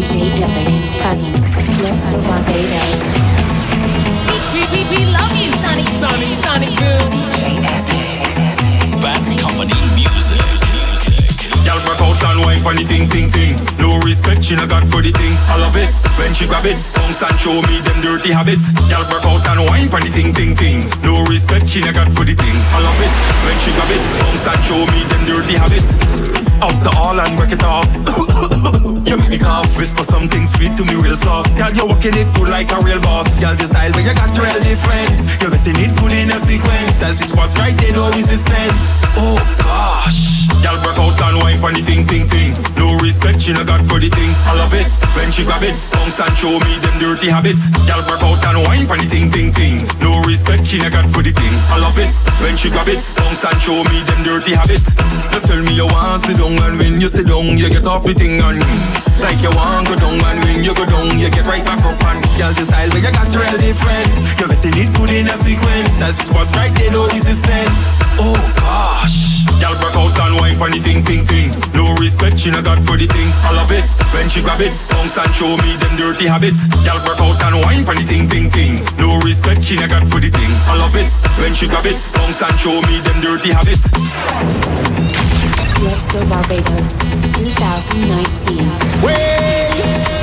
DJ Epik presents Let's Go Barbados. We, we, we love you, for the thing, thing, thing. No respect, she no got for the thing. I love it when she grab it. Bounce and show me them dirty habits. Y'all work out and wine for the thing, thing, thing. No respect, she no got for the thing. I love it when she grab it. Bounce and show me them dirty habits. Out the all and work it off. you make me cough. Whisper something sweet to me real soft. Girl, you walking it good like a real boss. Girl, the style where you got real different. You're getting it good in a sequence. As this spot right there, no resistance. Oh gosh. Girl, work out and wine for the thing, thing, thing. No respect, she no got for the thing. I love it when she grab it. Bounce and show me them dirty habits. Girl, work out and wine for the thing, thing, thing. No respect, she no got for the thing. I love it when she grab it. Bounce and show me them dirty habits. Now tell me you want sit down and when you sit down, you get off the thing and like you want go down and when you go down, you get right back up and girl, the style where you got real different. You're getting it good in a sequence. That's what right there, no resistance. Oh gosh. Girl, work out and wine for the thing, thing, thing. No respect, she no got for the thing. I love it when she grab it, bounce and show me them dirty habits. Girl, work out and wine for the thing, thing, thing. No respect, she no got for the thing. I love it when she grab it, bounce and show me them dirty habits. Let's Go Barbados 2019. What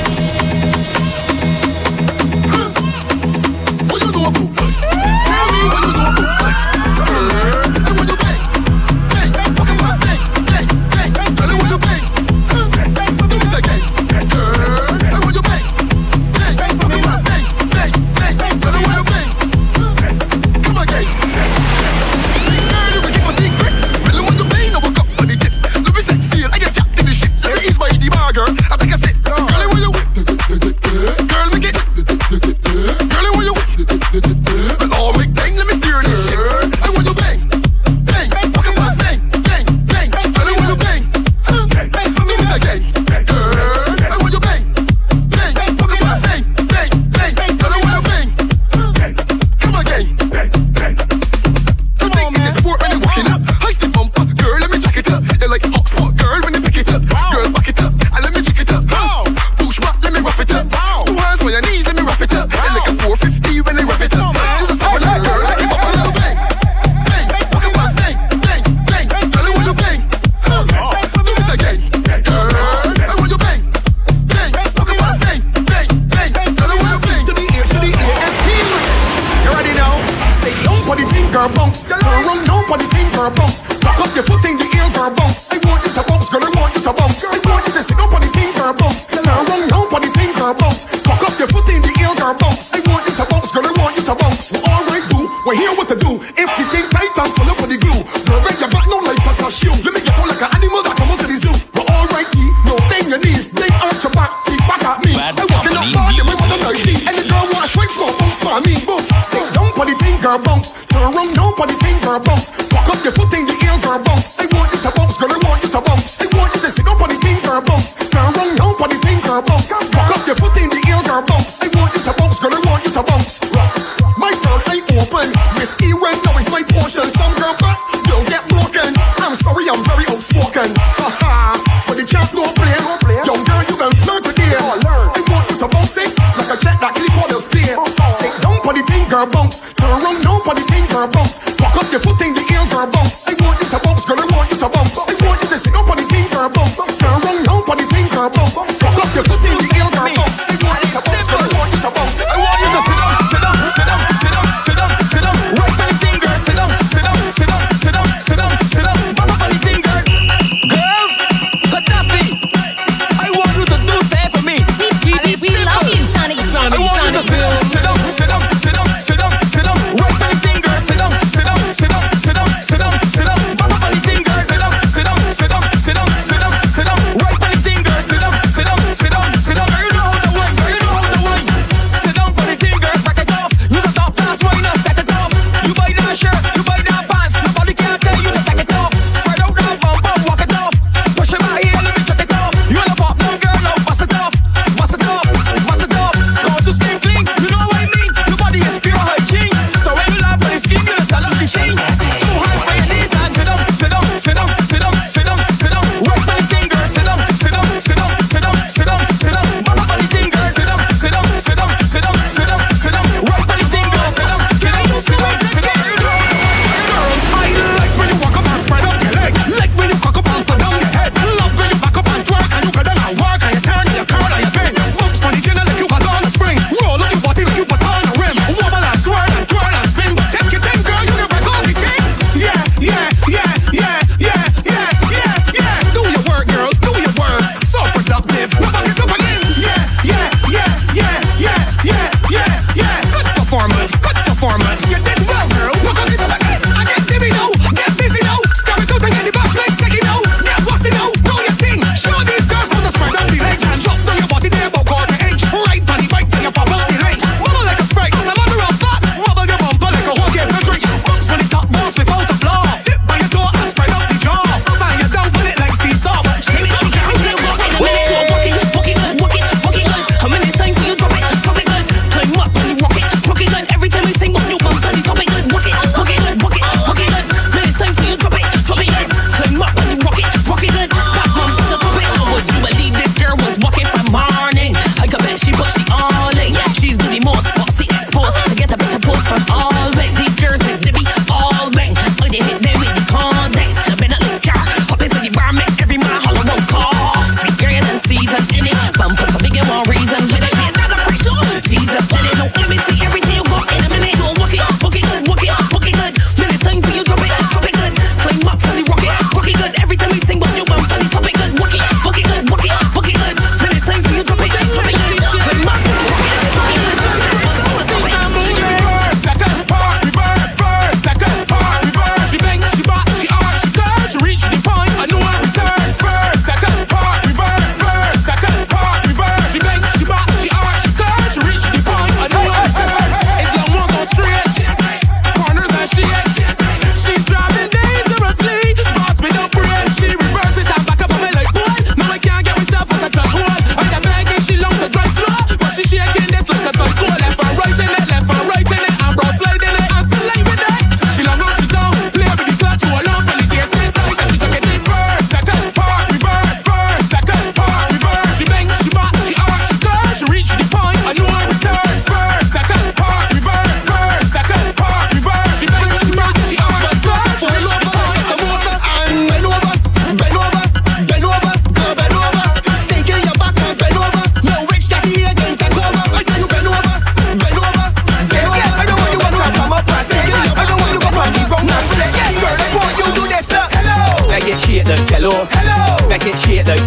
want you to bounce, girl. I want you to bounce. I want you to sit down for the pink girl bounce. Turn around down for the pink girl bounce.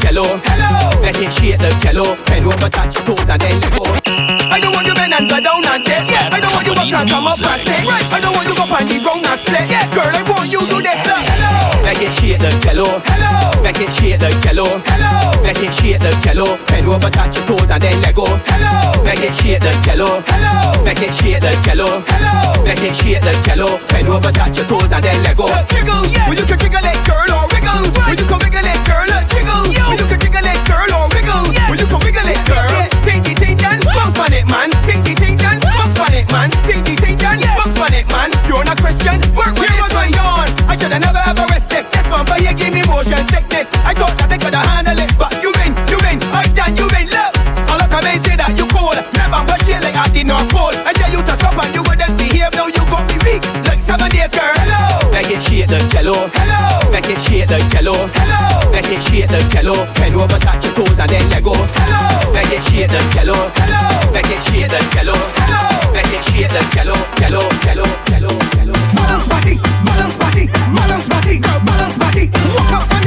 Jello. Hello. Make it shake the jello. Bend over, touch your toes and then let go. I don't want you bend and go down and dead. Yes. I don't want you up and come up and stay. Right. I don't want you up on the ground and split. Yes, girl, I want you do this. Make it shake the jello. Hello. Make it shake the jello. Hello. Make it shake the jello. Bend over, touch your toes and then let go. Hello. Make it shake the jello. Hello. Make it shake the jello. Hello. Make it shake the jello. Bend over, touch your toes and then let go. Jiggle, yeah. Will you can jiggle it, girl, or wiggle? Will you can wiggle it, girl, or jiggle? Will you can jiggle it, girl, or wiggle? Will you can wiggle it, girl? Tingy ting dan, bounce on it, man. Tingy ting dan, bounce on it, man. Tingy ting dan, bounce on it, man. You're not Christian, work with this on. I should have never ever rest this. This bumper you give me motion sickness. I thought that I could have handled it, but you win, you win. I done, you win. Look, all of them say that you cool. Never was shit like I did not cool. I tell you to stop and you wouldn't behave. Now you got me weak, like seven days, girl. Hello. Make it shake the jello. Hello. Make it shake the jello. Hello. Make it shake the jello. Bend over, touch your toes and then let go. Hello. Make it shake the jello. Hello. Make it shake the jello. Hello. Make it shake the jello. Jello, jello, jello, jello. Balance body, girl, balance body. Walk up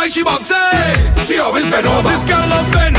identify she she. She always been over. This girl love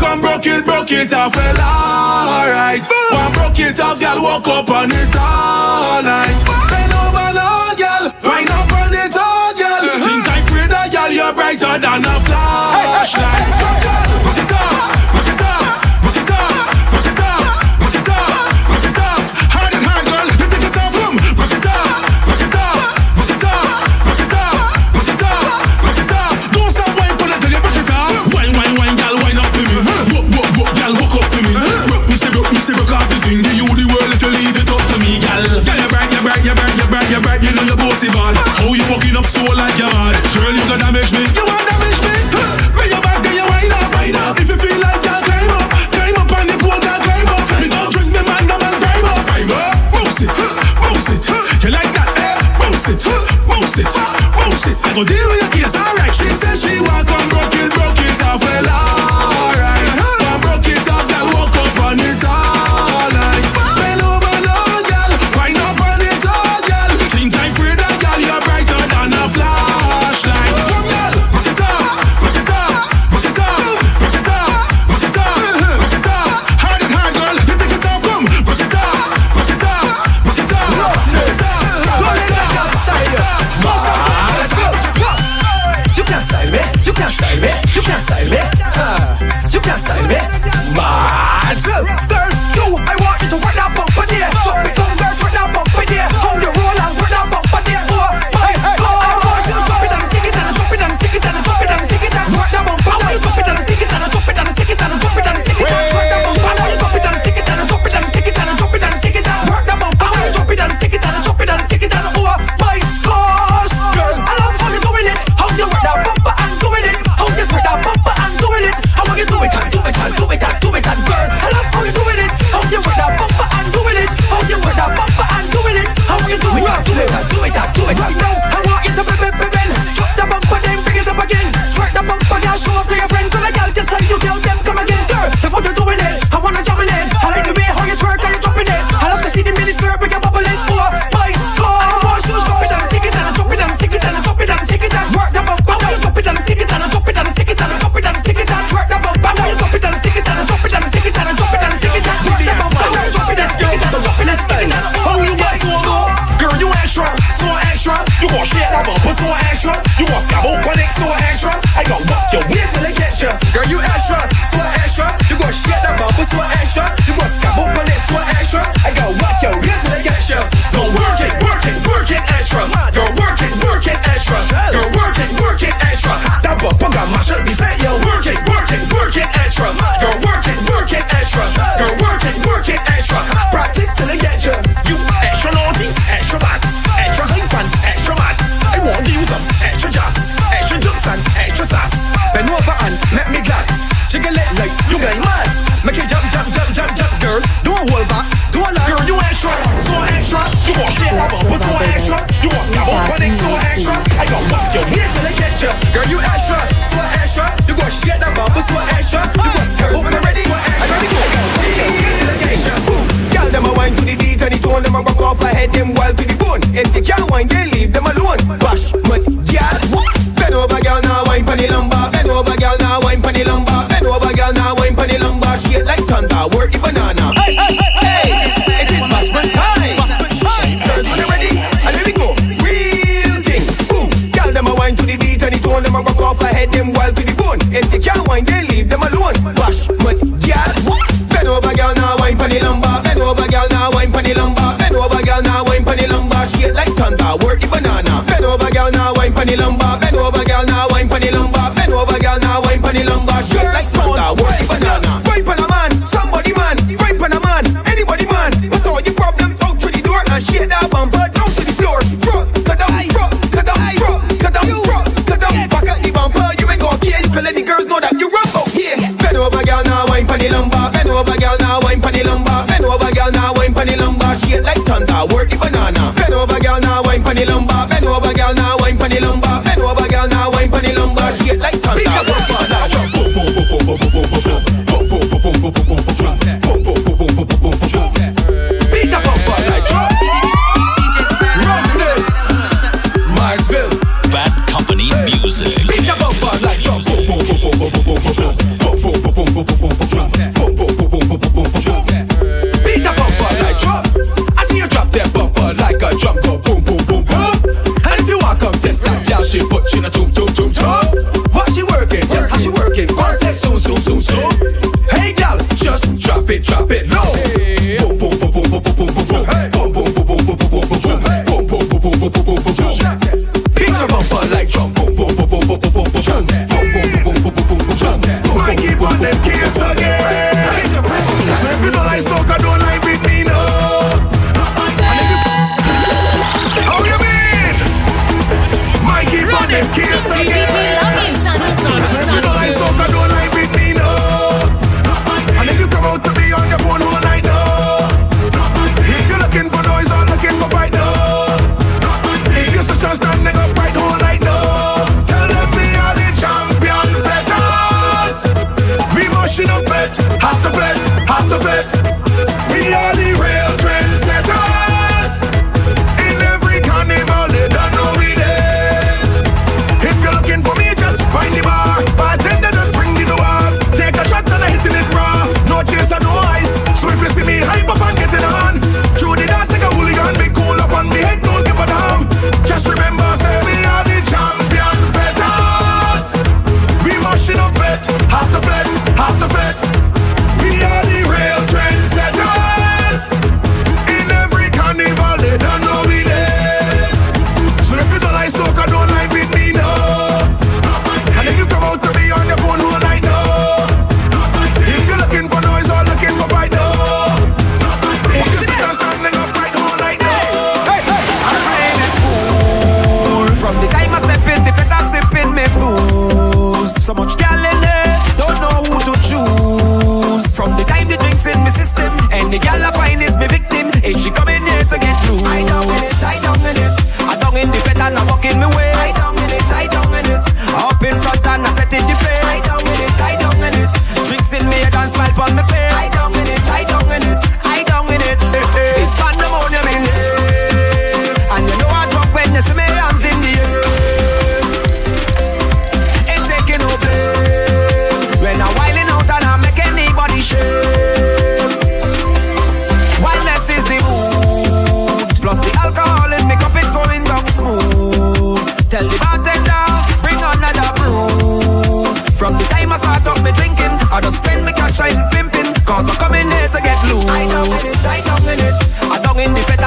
come broke it, broke it off, well alright. Want broke it off, girl, walk up on it all night. Bend over now, girl, wind up on it all, girl. Uh-huh. Think I'm afraid girl, you're brighter than a flashlight. Broke it off, Walking up so like you're mad? Girl, you gonna damage me. You wanna damage me? Huh. Bring your back, then you wind up, wind up. If you feel like you climb up, climb up on the pole, girl, climb up. Me don't drink me man, no man, climb up, climb up. Bounce it, huh, bounce it. huh. You like that, eh? Bounce it, bounce it, bounce it. I go deal with your case, alright. She said she want come broke I head them wild to the bone. If they can't wine, they leave them alone. Wash.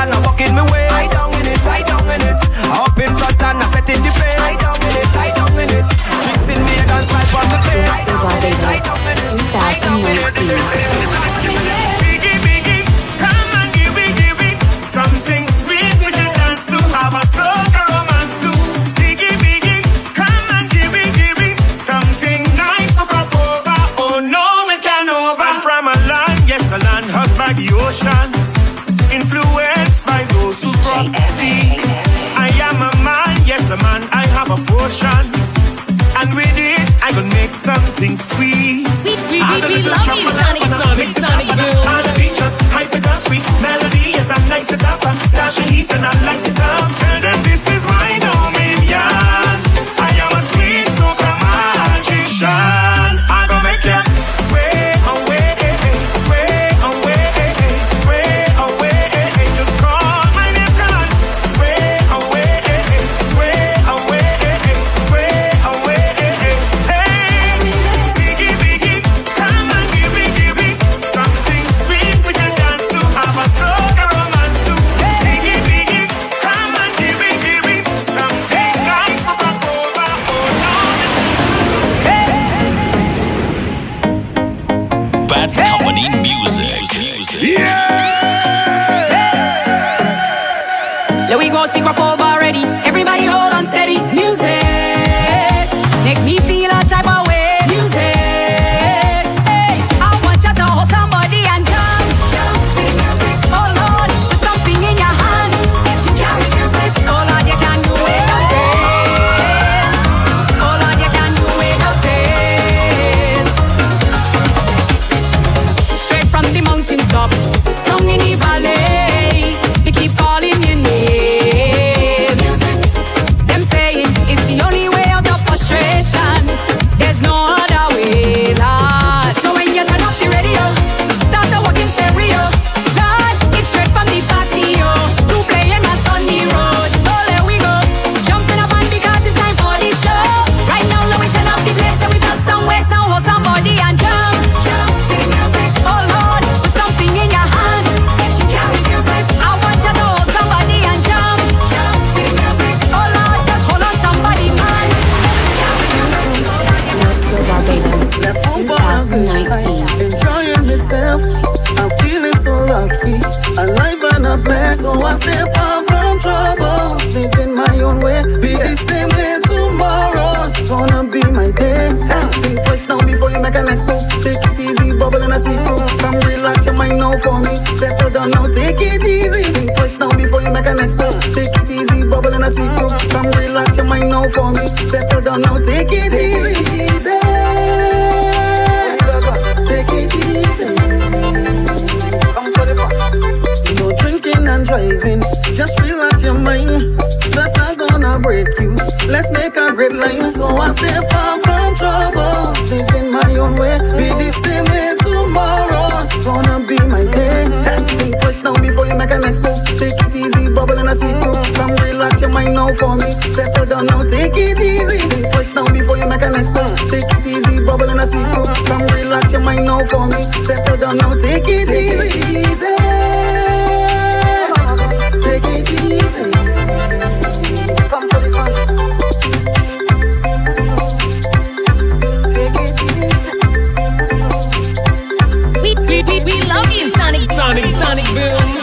and I'm bucket me way. a man, I have a potion, And with it, I could make something sweet. Sonic. Sonic, Boom.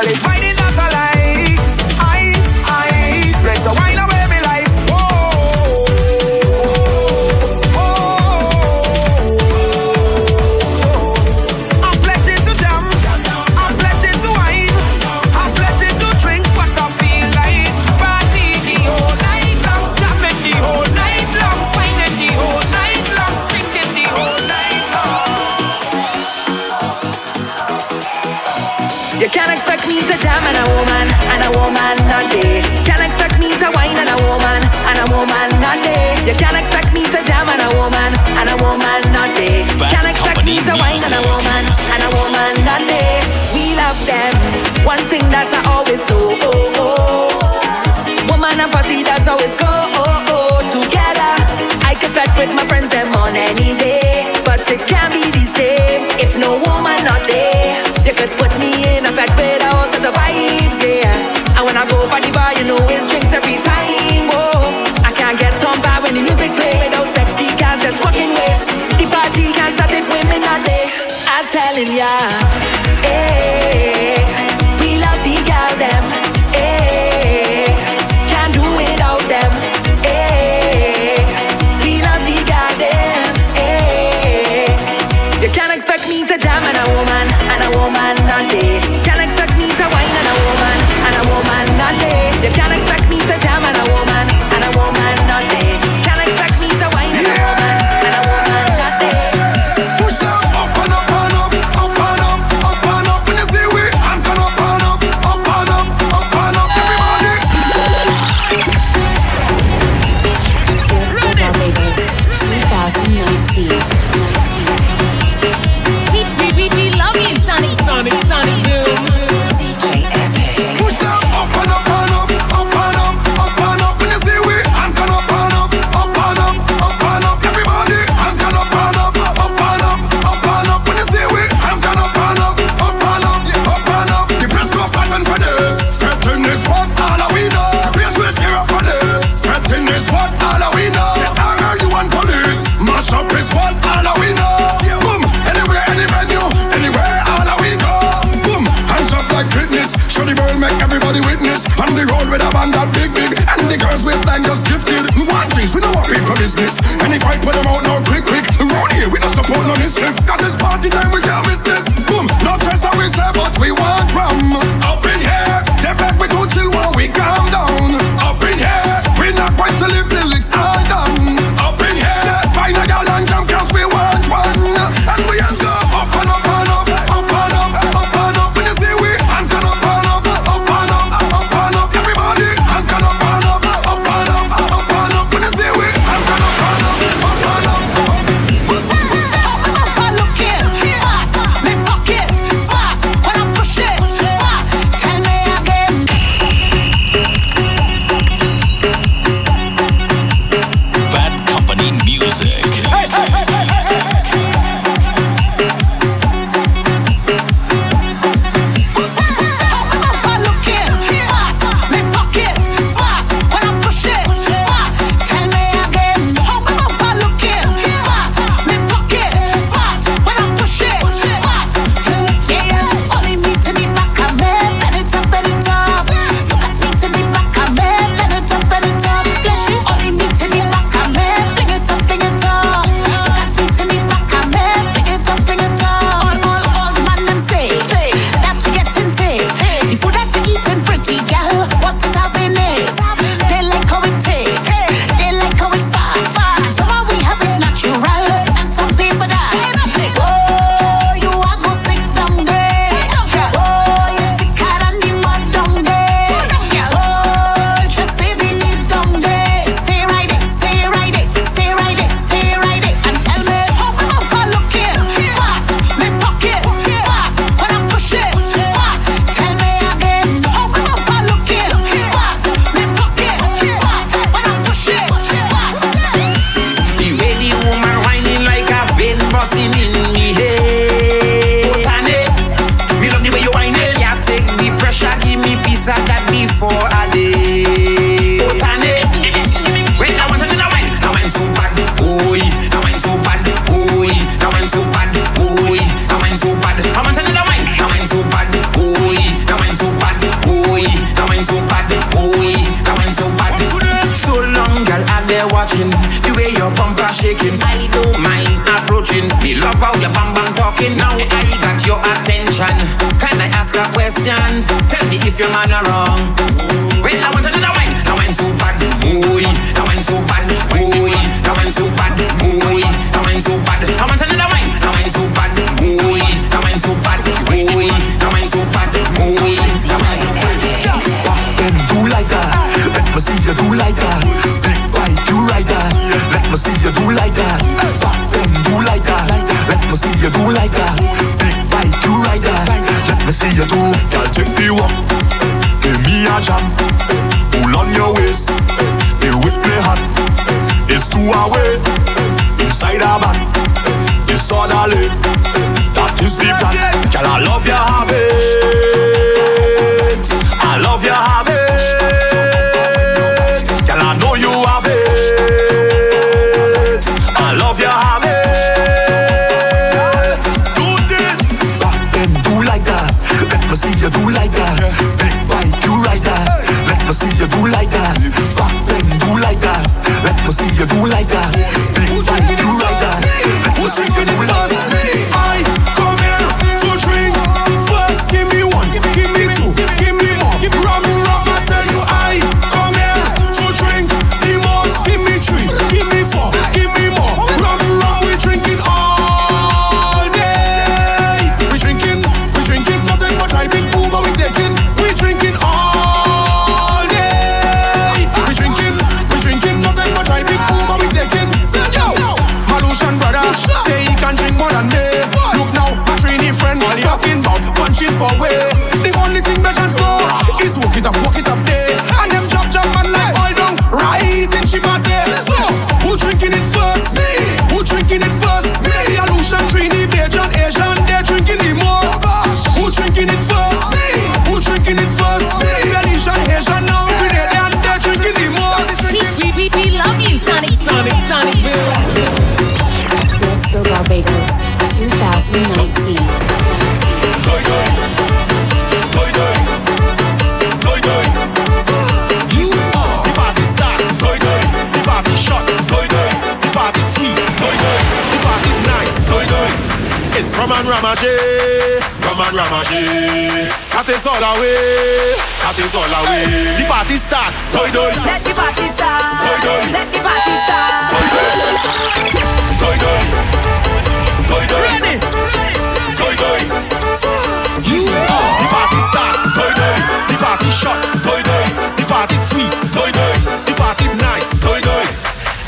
balèze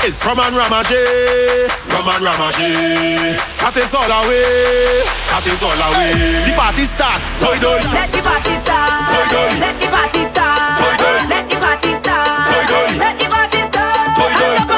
It's Roman Ramaje, Roman Ramaje. That is all away, that is all away. The party starts, toy. Let the party start, toy. Let the party start, toy. Let the party start, toy. Let the party start, toy.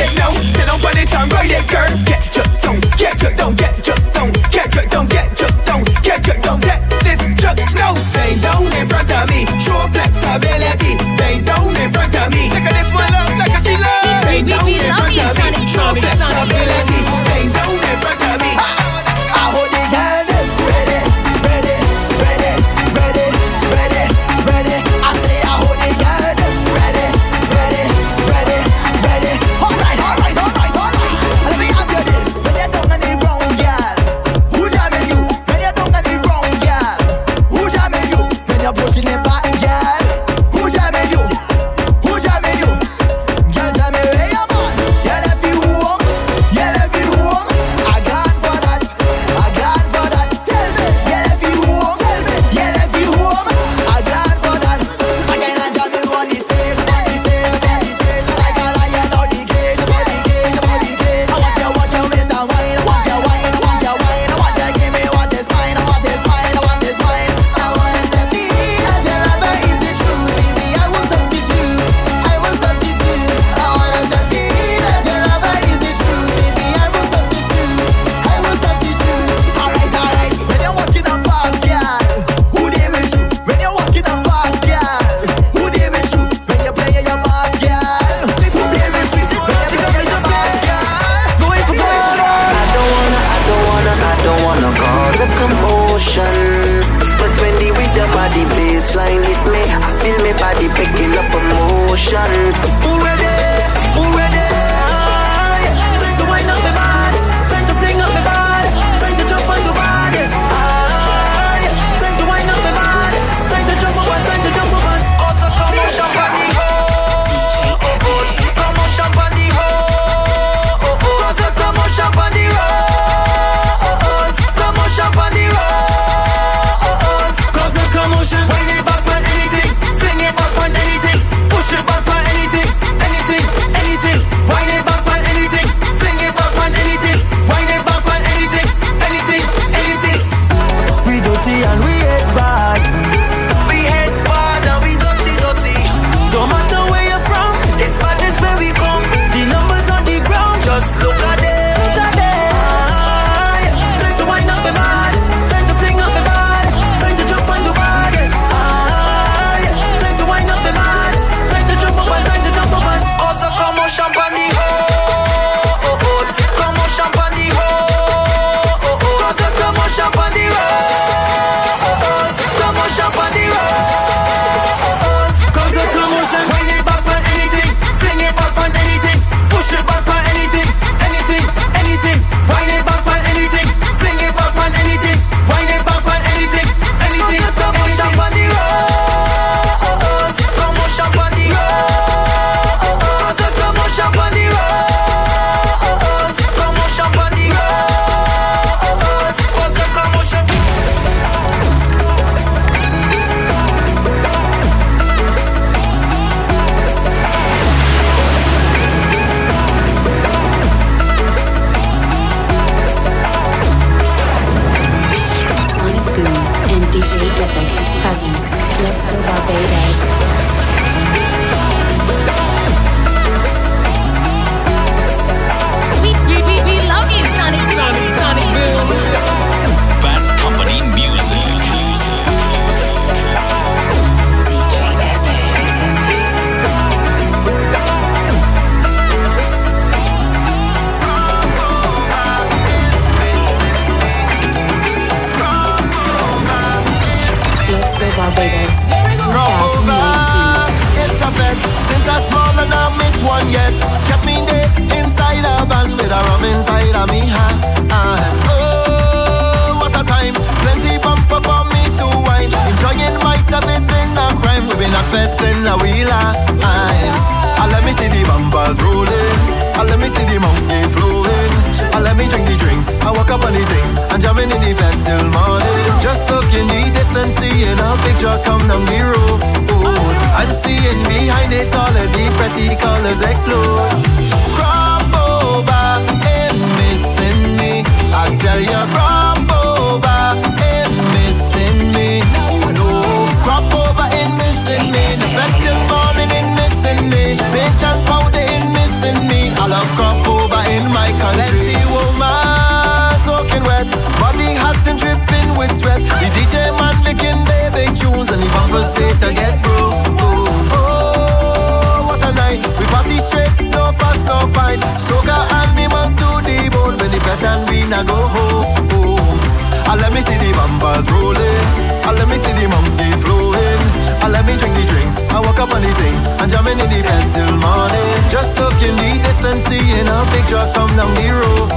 it now. Tell nobody, turn right, yeah, girl. Inside me ha ah. Oh, what a time. Plenty bumper for me to wine Enjoying myself within a crime. We been a fet in a wheeler ah. Let me see the bumpers rolling. Ah, Let me see the monkey flowing. Ah, Let me drink the drinks. I walk up on the things. And jamming in the fed till morning. Just look in the distance Seeing a picture come down the road. And seeing behind it all the pretty colors explode. Crop over I tell you crop over and missing me. No, crop over and missing me. The morning and missing me. And powder and missing me. I love crop over in my country. Woman soaking wet. Body hot and dripping with sweat. The DJ man licking baby tunes. And the get Oh, what a night. We party straight, no fuss, no fight. Animal bone When the fat and we na go home. Ah, let me see the bumpers rolling. Ah, let me see the monkey flowing. Ah, let me drink the drinks. I walk up on the things. And jamming in the bed till morning. Just look in the distance Seeing a picture come down the road.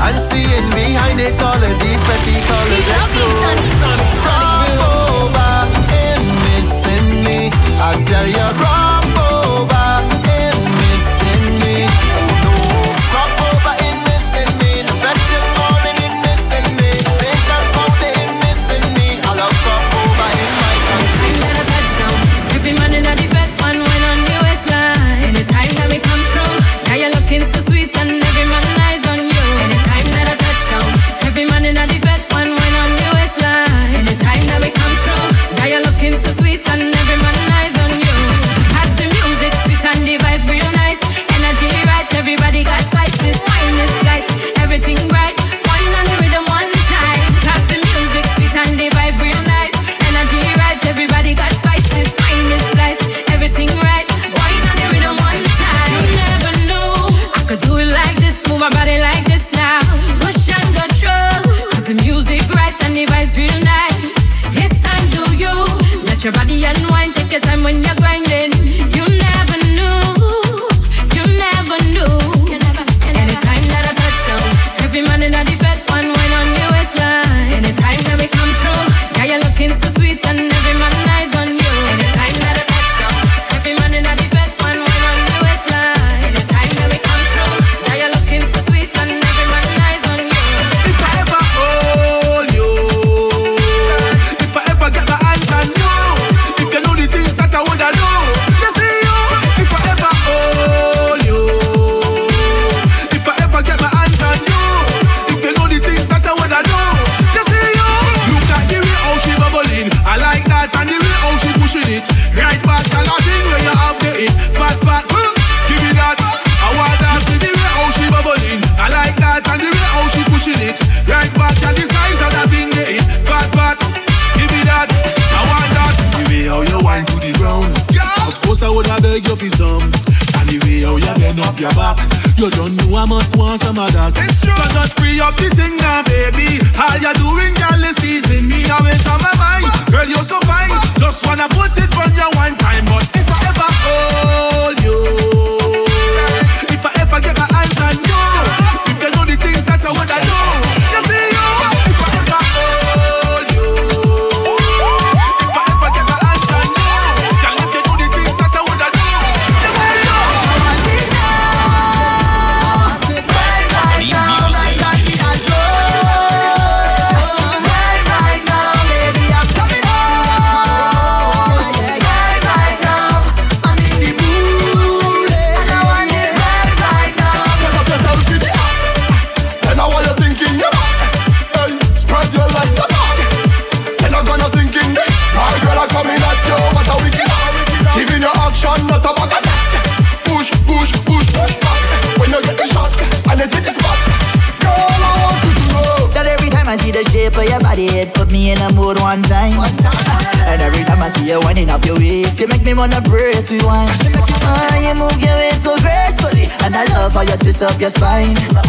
And seeing behind it all of the petty colors explode. Crop over and missing me. I tell you mad. So just free up the thing up your spine.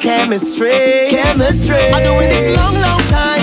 chemistry. Chemistry. I do doing this long, long time.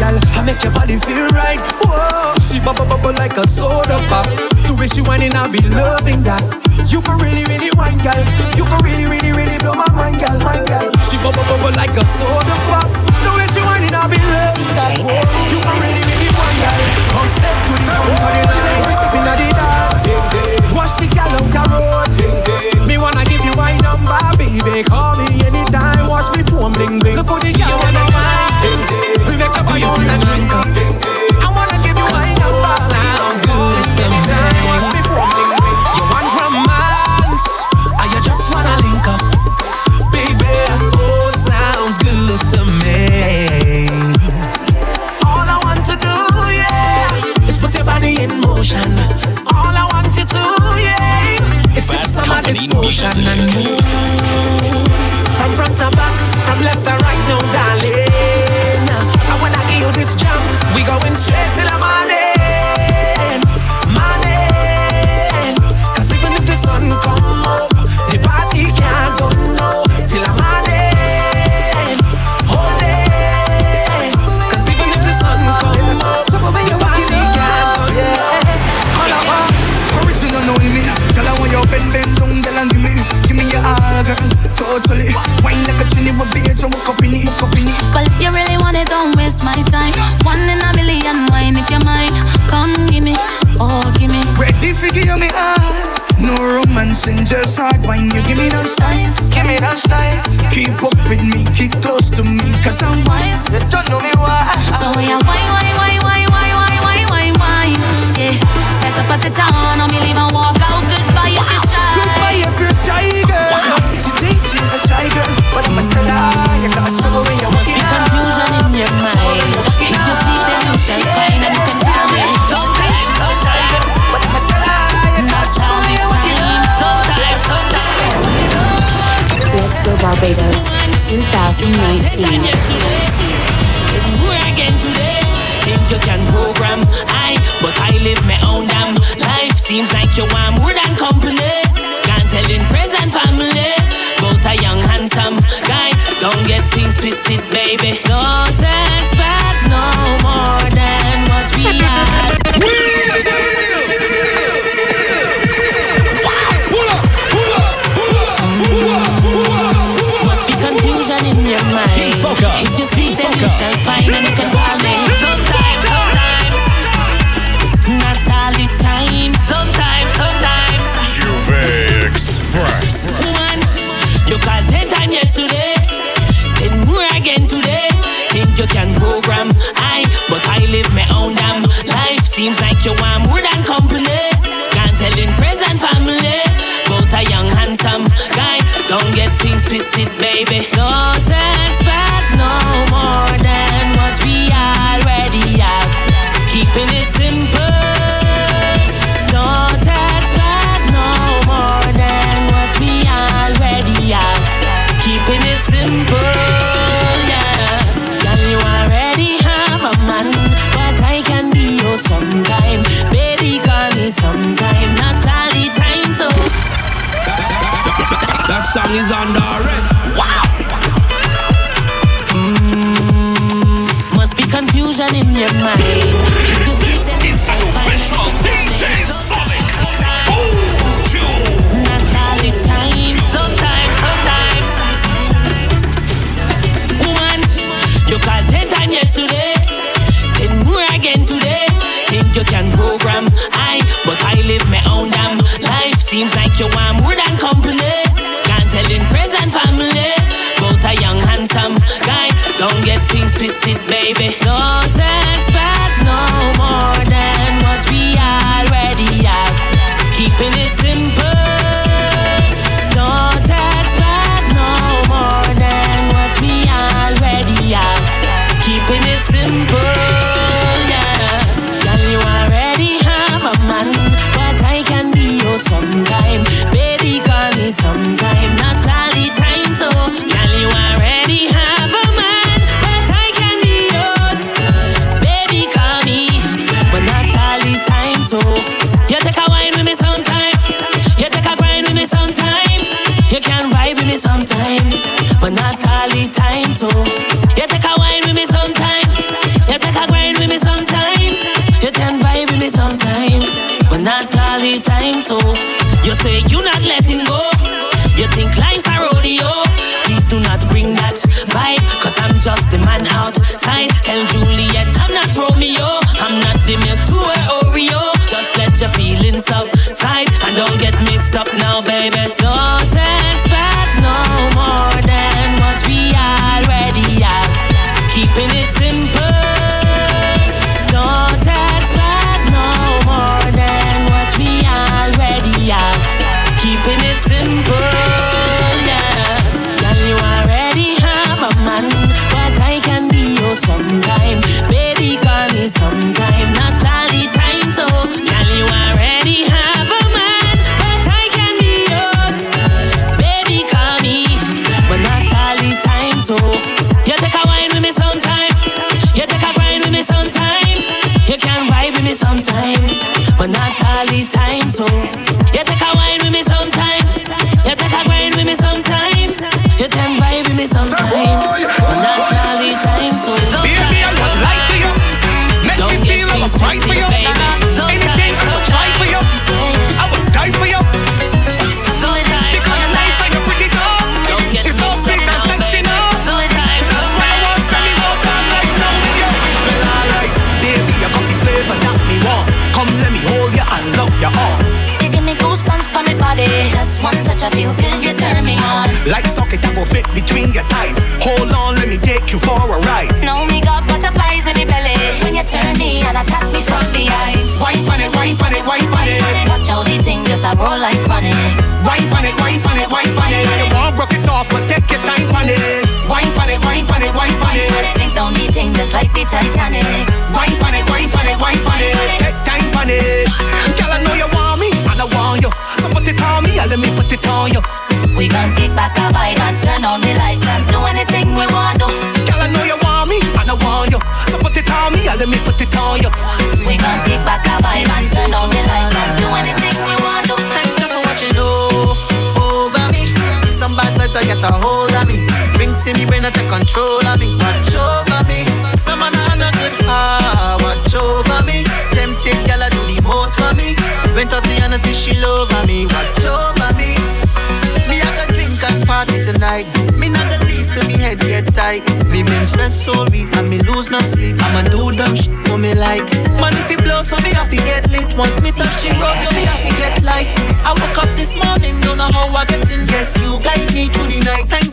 girl, I make your body feel right. Whoa, she bubble bubble like a soda pop. The way she whining, I be loving that. You can really really whine, girl. You can really really really blow my mind, girl, mind, girl. She bubble bubble like a soda pop. The way she whining, I be loving that. Whoa, you can really really whine, girl. Come step to the front of the line, step inna the dance. Watch the girl on the road. Me wanna give you my number, baby. Call me anytime. Watch me form bling bling. Look how the ocean and moon. style. Keep up with me, keep close to me, cause I'm wild. You don't know me why. So we are wild. 2019. Today, think you can program I, but I live my own damn life. Seems like you want more than company. Can't tell in friends and family. A young handsome guy. Don't get things twisted, baby. No time. twisted, baby. don't expect no more than what we already have. Keeping it simple. Don't expect no more than what we already have. Keeping it simple. Yeah. Girl, you already have a man, but I can be your sometime. Baby, call me sometime, not all the time, so. That song is on the twisted, baby. Don't You say you're not letting go. You think life's a rodeo. Please do not bring that vibe. Cause I'm just the man outside. Tell Juliet I'm not Romeo. I'm not the milk to her Oreo. Just let your feelings subside. And don't get mixed up now, baby. No.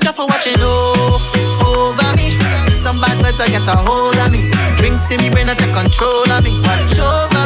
you for watching over me. Some bad words I get a hold of me. Drinks in me brain, I take control of me. Watch over.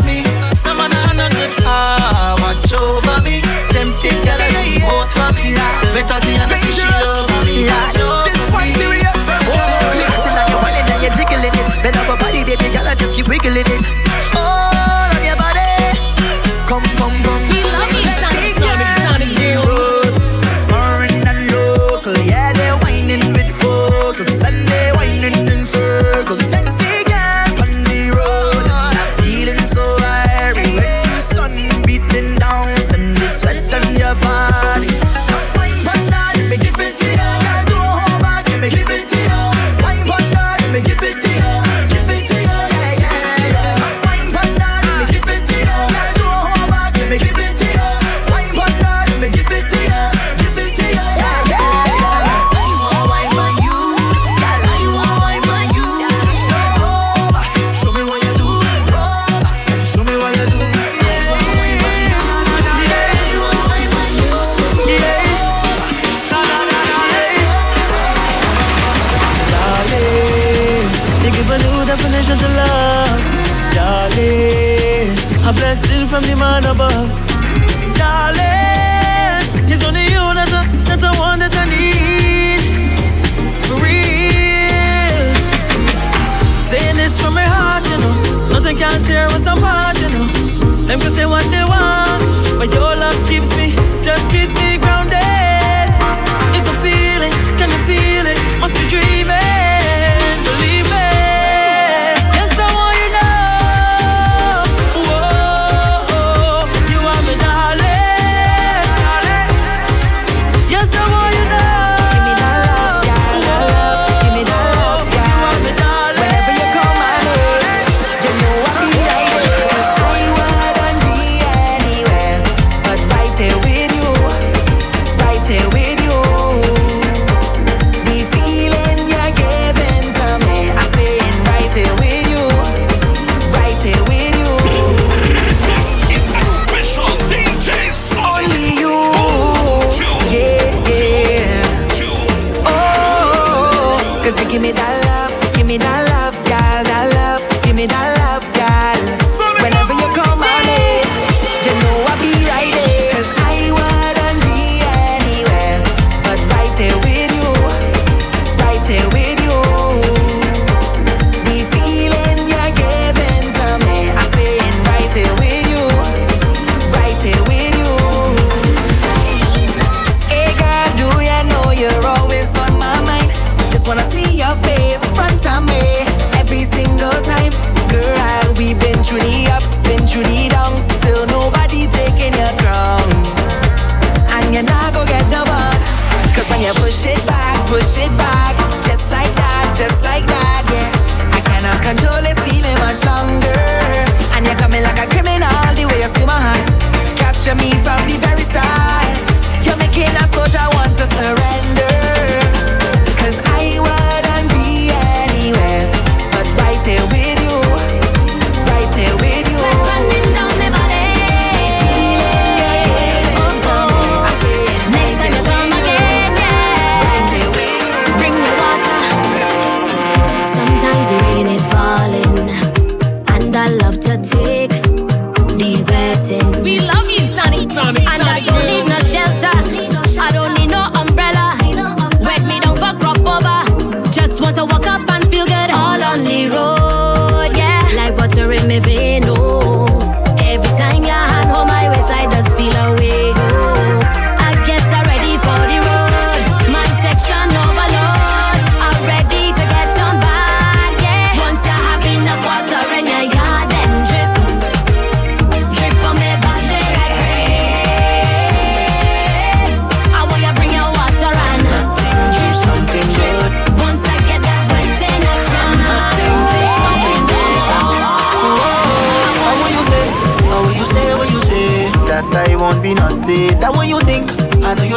Butter in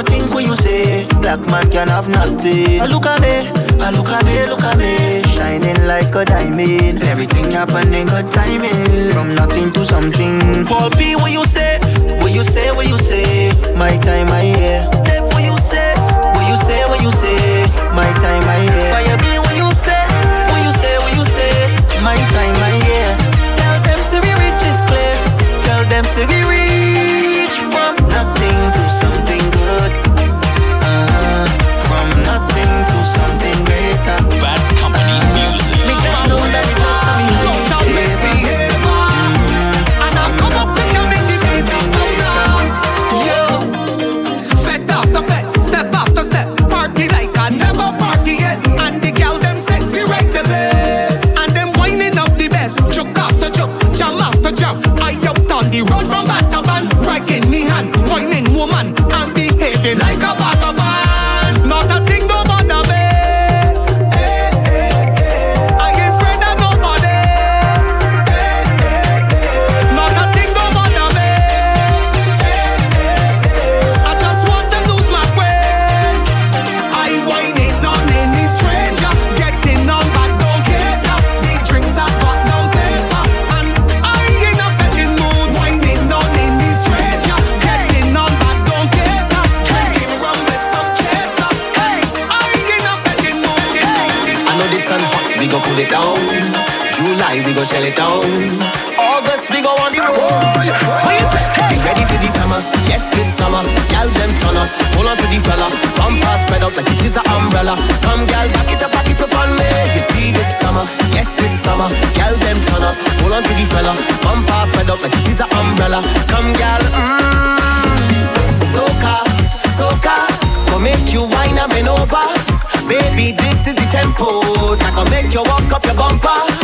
think what you say. Black man can have nothing. I look at me, I look at me, look at me, shining like a diamond. Everything happening good timing. From nothing to something. Paul P, what you say? What you say? What you say? My time, I hear. Def, what you say? What you say? What you say? My time, I hear. Fire B, what you say? What you say? What you say? My time, I hear. Tell them say we rich is clear. Tell them say we reach Go shell it down. August, we go on the road. What you say? Be ready for the summer. Yes, this summer. Gal, them turn up. Hold on to the fella. Bumper spread out like it is an umbrella. Come, gal, back it up, back it up on me. You see this summer. Yes, this summer. Gal, them turn up. Hold on to the fella. Bumper spread out like it is an umbrella. Come, gal, mmm. Soca, soca. Go make you wine and bend over. Baby, this is the tempo that can make you walk up your bumper.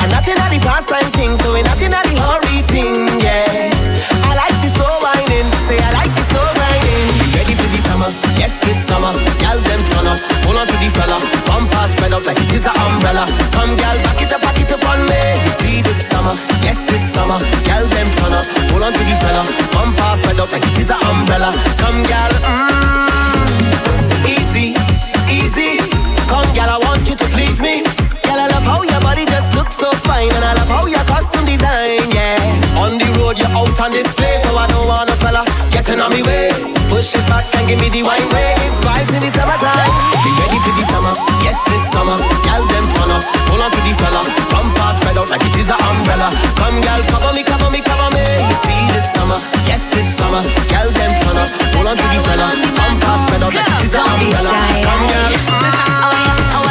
And not in the fast time thing, so we not in the hurry thing, yeah. I like the slow whining, say I like the slow grinding. Be ready for the summer, yes this summer. Gal them turn up, hold on to the fella. Bumper spread out like it is an umbrella. Come gal, back it up, back it up on me. You see this summer, yes this summer. Gal them turn up, hold on to the fella. Bumper spread out like it is an umbrella. Come gal, mmm. Easy, easy. Come, gal, I want you to please me. Body just looks so fine, and I love how your costume design, yeah. On the road, you're out on display, so I don't want a fella getting on me way. Push it back and give me the wine way. It's vibes in the summertime. Be ready for the summer, yes, this summer. Gal, them turn up, hold on to the fella. Bumper spread out like it is an umbrella. Come, gal, cover me, cover me, cover me. You see this summer, yes, this summer. Gal, them turn up, hold on to the fella. Bumper spread out like it is an umbrella. Come, gal. A move, now,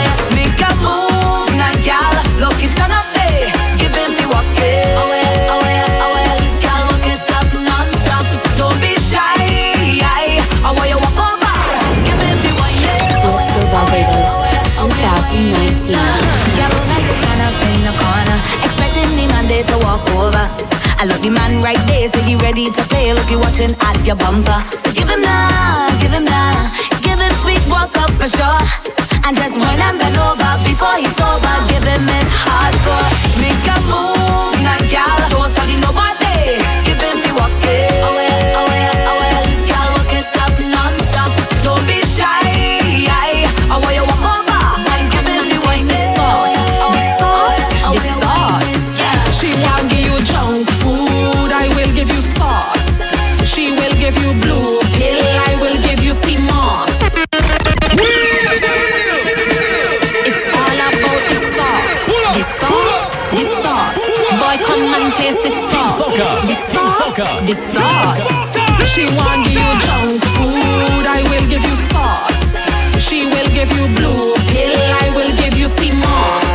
gal. Look, it's gonna be giving me what it. Oh well, oh well, oh well, gal, walk it up non-stop. Don't be shy. I want you walk over, giving me what it. Disco Barbados 2019. Gal, like stand up in the corner, expecting Monday to walk over. I look the man right there, so he ready to play. Look, you watching at your bumper. So give him now, give him now, give him sweet walk up for sure. And just whine and bend over before he's. Give him it hardcore. Make a move, She want give you junk food, I will give you sauce. She will give you blue pill, I will give you sea moss.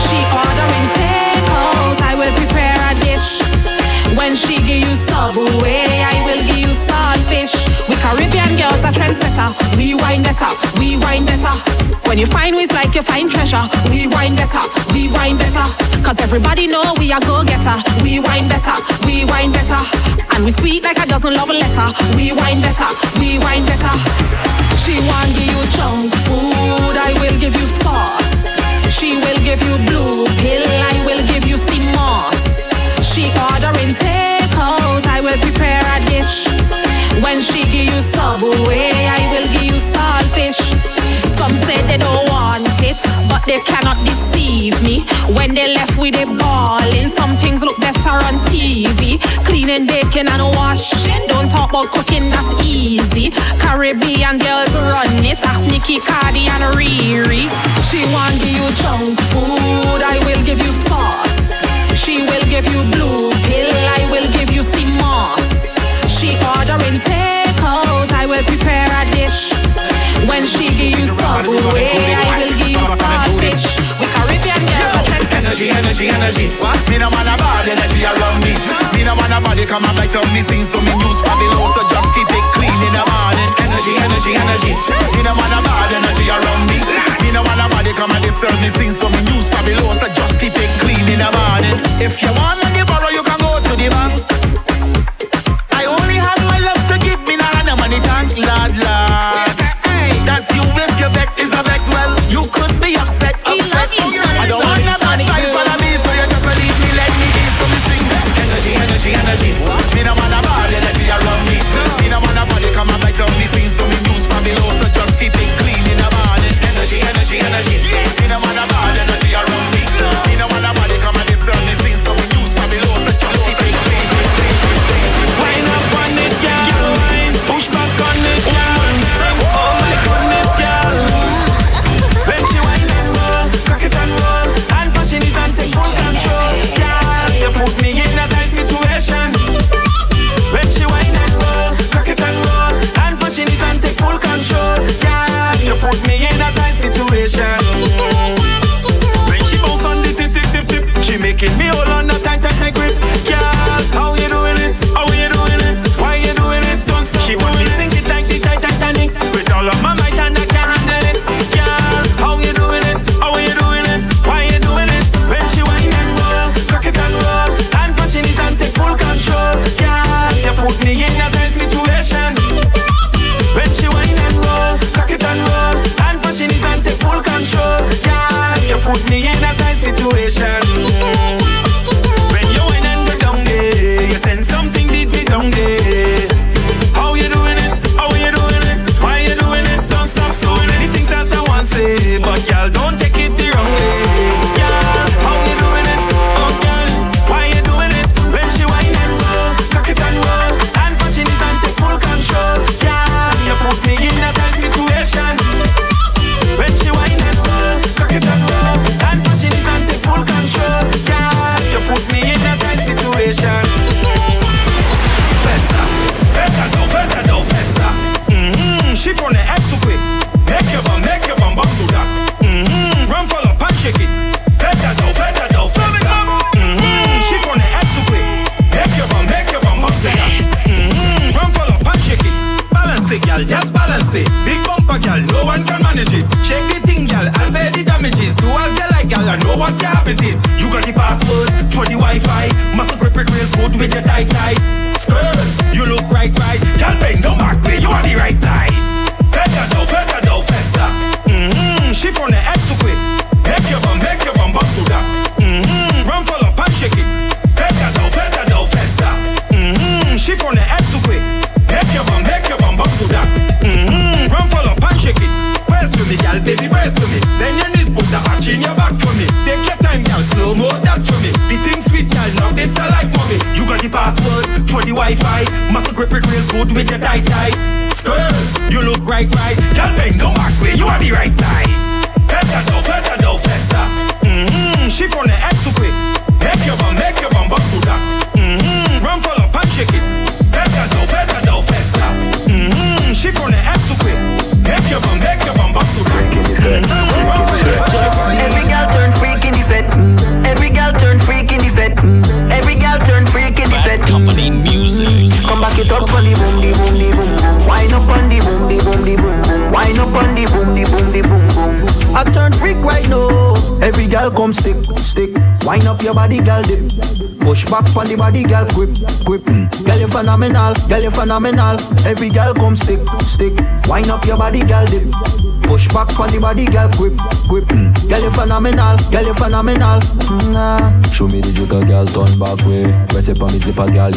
She ordering takeout, I will prepare a dish. When she give you subway, I will give you saltfish. We Caribbean girls are trendsetter, we wine better, we wine better. When you find ways like you find treasure, we wine better, we wine better. Cause everybody know we are go-getter, we wine better, we wine better. And we sweet like a dozen love letter. We wine better, we wine better. She want give you junk food, I will give you sauce. She will give you blue pill, I will give you sea moss. She ordering takeout. I will prepare a dish. When she give you subway, I will give you saltfish. Some say they don't want it, but they cannot deceive me. When they left with a balling, some things look better on TV. Cleaning, baking, and washing. Don't talk about cooking, that's easy. Caribbean girls run it. Ask Nikki, Cardi, and Riri. She want give you junk food, I will give you sauce. She will give you blue pill, I will give you sea moss. She ordering takeout, I will prepare a dish. When she give you sub way, eh, I will give you sausage. We Caribbean girls are energy, energy, energy. What? Me no want a bad energy around me. Me no want a body come up like me Sing, so me use Fabuloso. so just keep it clean in the morning. Energy, energy, energy. Me no want a bad energy around me. Me no want a body come and disturb me Sing, so me use Fabuloso. so just keep it clean in the morning. If you want me borrow, you can go to the bank. I only have my love to give me, not money tank, lad, lad. You could be upset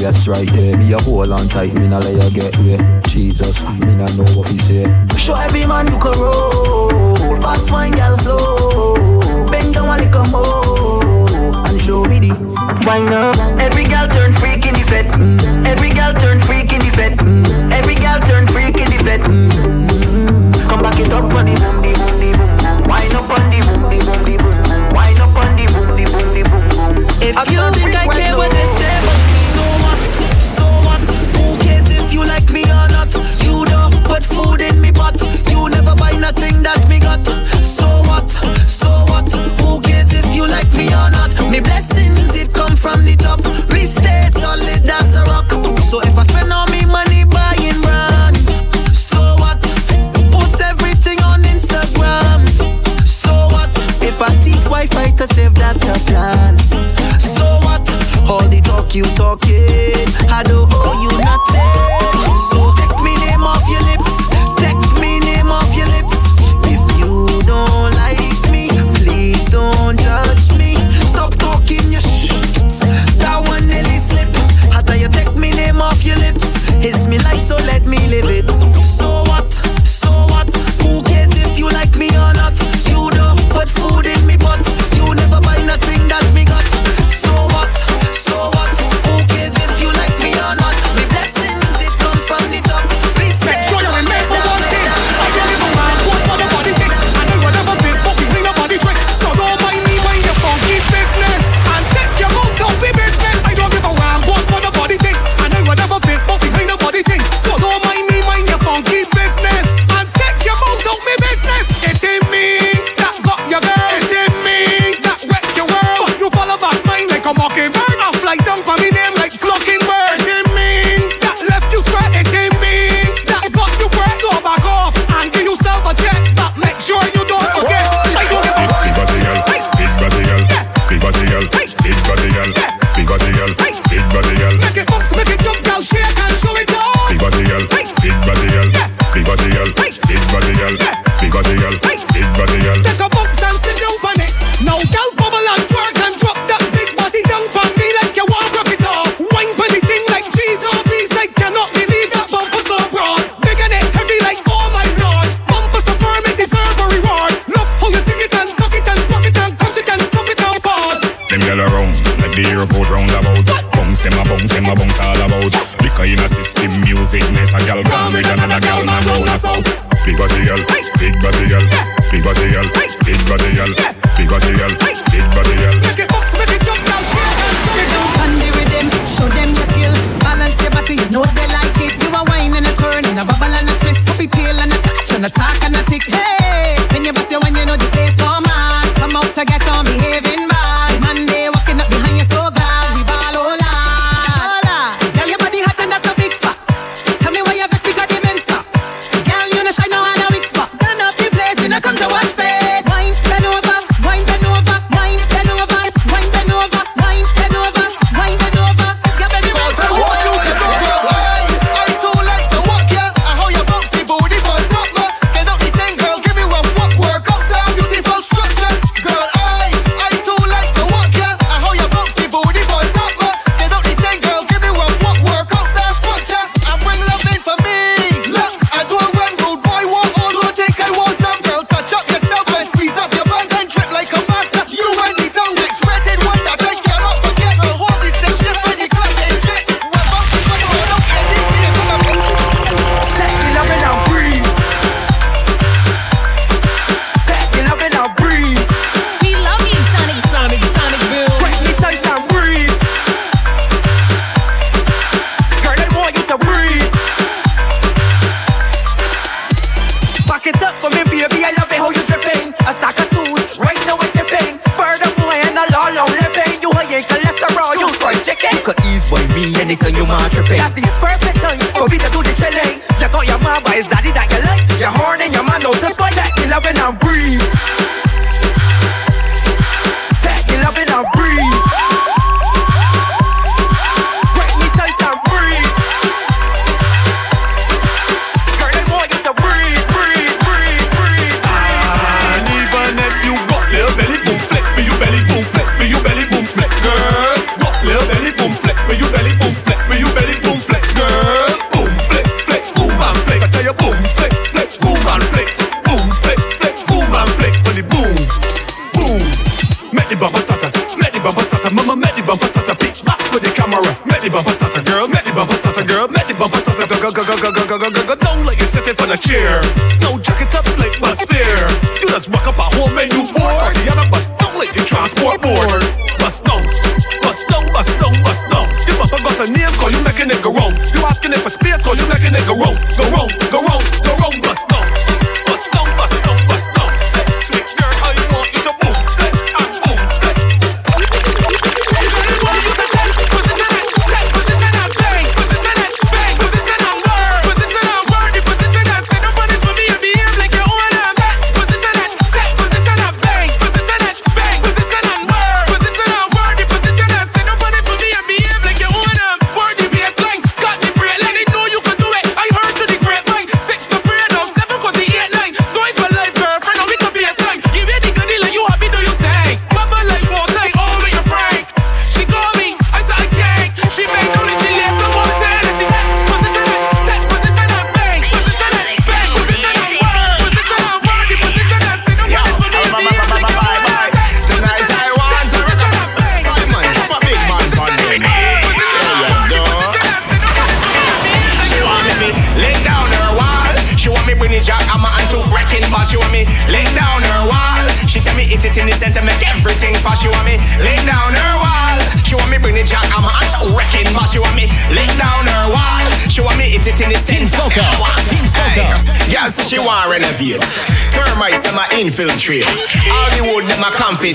Yes, right there. Me a hold on tight, me nah let you get wet. Jesus, me nah know what he say. Show every man you can roll. Fast wine, girl, slow. Bend down a little more and show me the wine up. Every girl turn freak in the fed. Mm. Every girl turn freak in the fed. Mm. Every girl turn freak in the fed. Mm. Come back it up on the boom, the boom, the boom. Wine up on the boom, the boom, the boom. Wine up on the boom, the boom, the boom. If you think I care what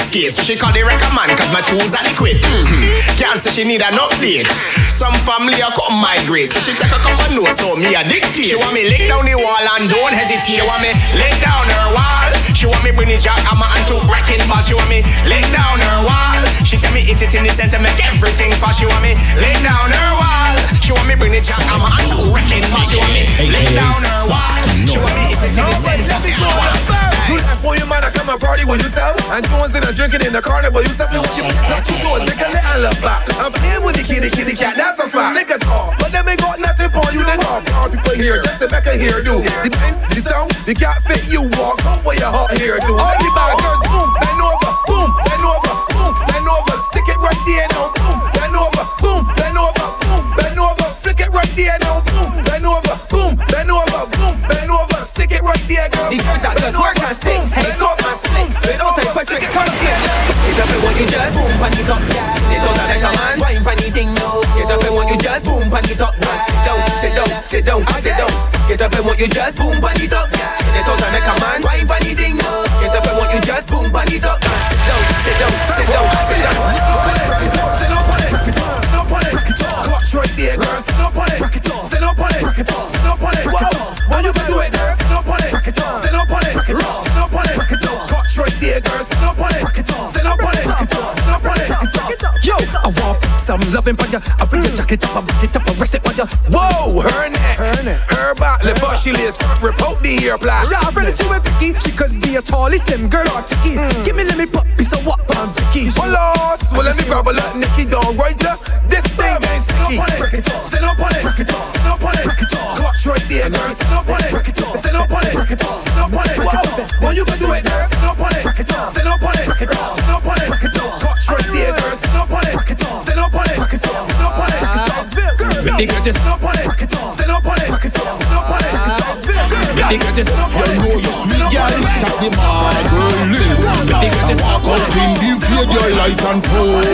So she call the recommend cause my tools adequate. Mm-hmm. Girl say she need an update. Some family a come migrate. So she take a couple notes so me a dictate. She want me lick down the wall and don't hesitate. She want me lick down her wall. She want me bring it jack. I'm a to wrecking ball. She want me lick down her wall. She tell me hit it in the center, make everything fall. She want me lick down her wall. She want me bring it jack. I'm a to wrecking ball. She want me lick down her wall. She want me hit it in the center. You laugh for your man, I come and party with yourself. And Jones in a drinking in the carnival. You me what you what you take a little look back. I'm playing with the kitty, kitty cat, that's a fact. Nigga talk, but them ain't got nothing for you, nigga. All people here, just the back of here, do. The place, the sound, the cat fit you walk. Where your hot hair do. All the bad What you just boom, pan it up. They told her like a man, wine pan it no. Get up and what you just boom, pan it up. Sit down, sit down, sit down, sit down. Get up and what you just boom, pan it up. They told her like a man, wine pan it no. Get up and what you just boom, pan it up. Sit down, sit down, sit down, sit down. Sit up on it, up on it. Girl. Sit up on it, up on it, it. You do it, girl? Up on it, up on it, up on it. Clutch right there, girl. Sit up on it, some loving for ya. I bring your jacket up, I back it up, I rest it for ya. Whoa, her neck, her neck, her back, the fuck she lives. Rip out the ear black. Yeah, I'm ready to with Vicky. She could be a tallest, them girl or chicky. Hmm. Give me, let me pop piece of what on Vicky. Oh. Well, let me grab a lot, Nicky down right there. This thing ain't sticky. Sit up on it, break it off, sit up on it. Clutch right there, girl. Sit up on it, sit up on it, sit up on it. You can do it, girl. Up on it, up on it, up You know you sweet girl, stop the marble Big girl, walk out in the field, your light and pose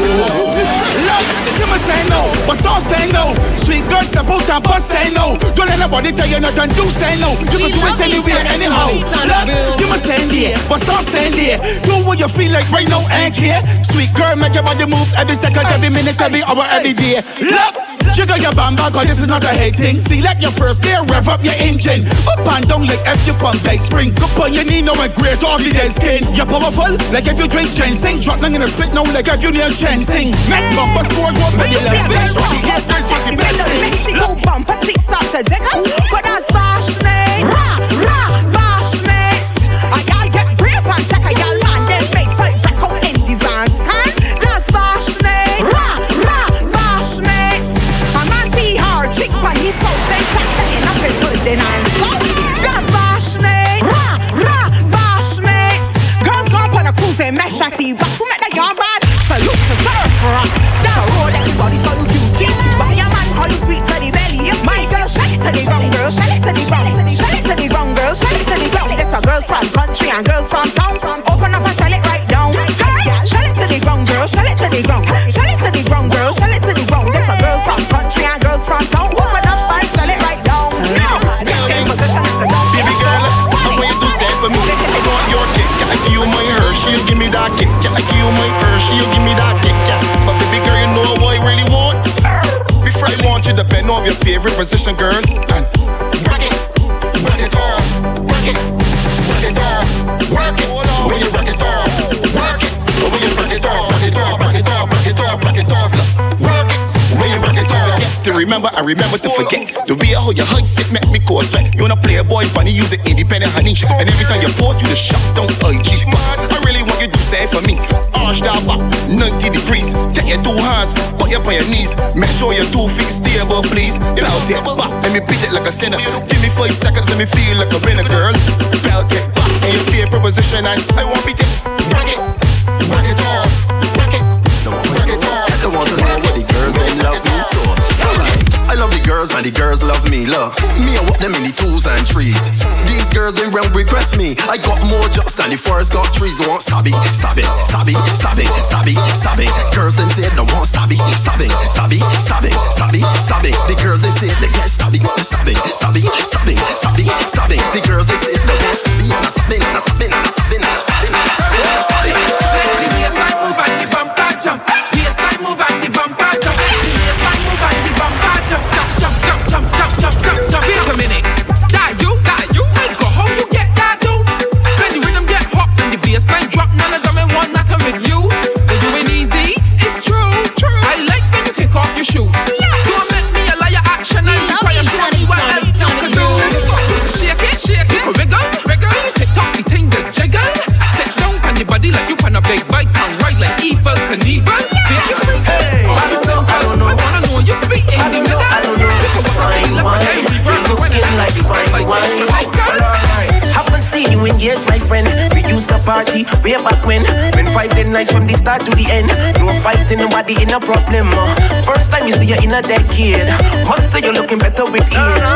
You must say no, but some say no. Sweet girl, step out and bust say no. Don't let nobody tell you nothing, do say no. You can do it anywhere, anyhow. Look, you must say there, but some say there. Do what you feel like right now and care. Sweet girl, make your body move every second, every minute, every hour, every day. Look. Jiggle your bamba, cause this is not a hate thing. Select your first gear, rev up your engine. Up and down like if you pump like spring. Up on your knee, now and great ugly dead skin. You're powerful, like if you drink ginseng. Drop down in a split, now like if you nail ginseng. Make bumper sport, what when you left fish. What the hate is, what the best thing. She go bumper, she start to jiggle. But that's passionate. Rah, rah, passionate. I gotta get brave and the wax to make the yard bad. Salute to surf rock. Down road everybody so you duty. You buy a man call you sweet to the belly. My girl, shake it to the wrong girl, shake it to the wrong, shake it to the wrong girl, shake it to the wrong. It's a girls from country and girls from town, from favorite position, girl. And work it, work it off, work it, work it off, work it. You work it off, work it. You work it off, work it off, work it off, work it off, work it off. Work it. You work it off. To remember, I remember to forget the way how your hugs sit make me cause sweat. You wanna play a boy use it independent honey, and every time you post, you the shut down IG. I really want you to say for me. Arch down back, uh, 90 degrees. Take your two hands, put you on your knees. Make sure your two feet stable, please. Belt it back, let me beat it like a sinner. Give me five seconds, let me feel like a winner, girl. Belt it back, in your favorite position, and I it. Break it, girls and the girls love me. Look, me I walk them in the twos and trees. These girls them run request me. I got more jobs than the forest got trees. They want stab it, stab it, stab it, stab it, stab it, stab it. Girls them say they want stab it, stab it, stab it, stab it, stab it, stab it. The girls they say they get stab it, stab it, stab it, stab it, stab it, stab it. The girls they say they want stab it, and I stab it, and I stab it, and I stab it, and I stab it, and I stab it, and I stab it. The waistline move and the bumper jump. Waistline move and the bumper jump. Party way back when. Been fighting nights from the start to the end. No fighting, nobody in a problem. uh. First time you see you in a decade. Must say you're looking better with age.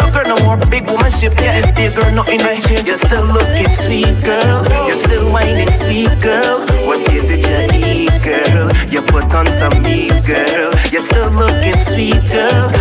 Little girl, no more big woman ship. Yeah, it's big girl, nothing ain't changed. You're still looking sweet, girl. You're still whining, sweet girl. What is it you eat, girl? You put on some meat, girl. You're still looking sweet, girl.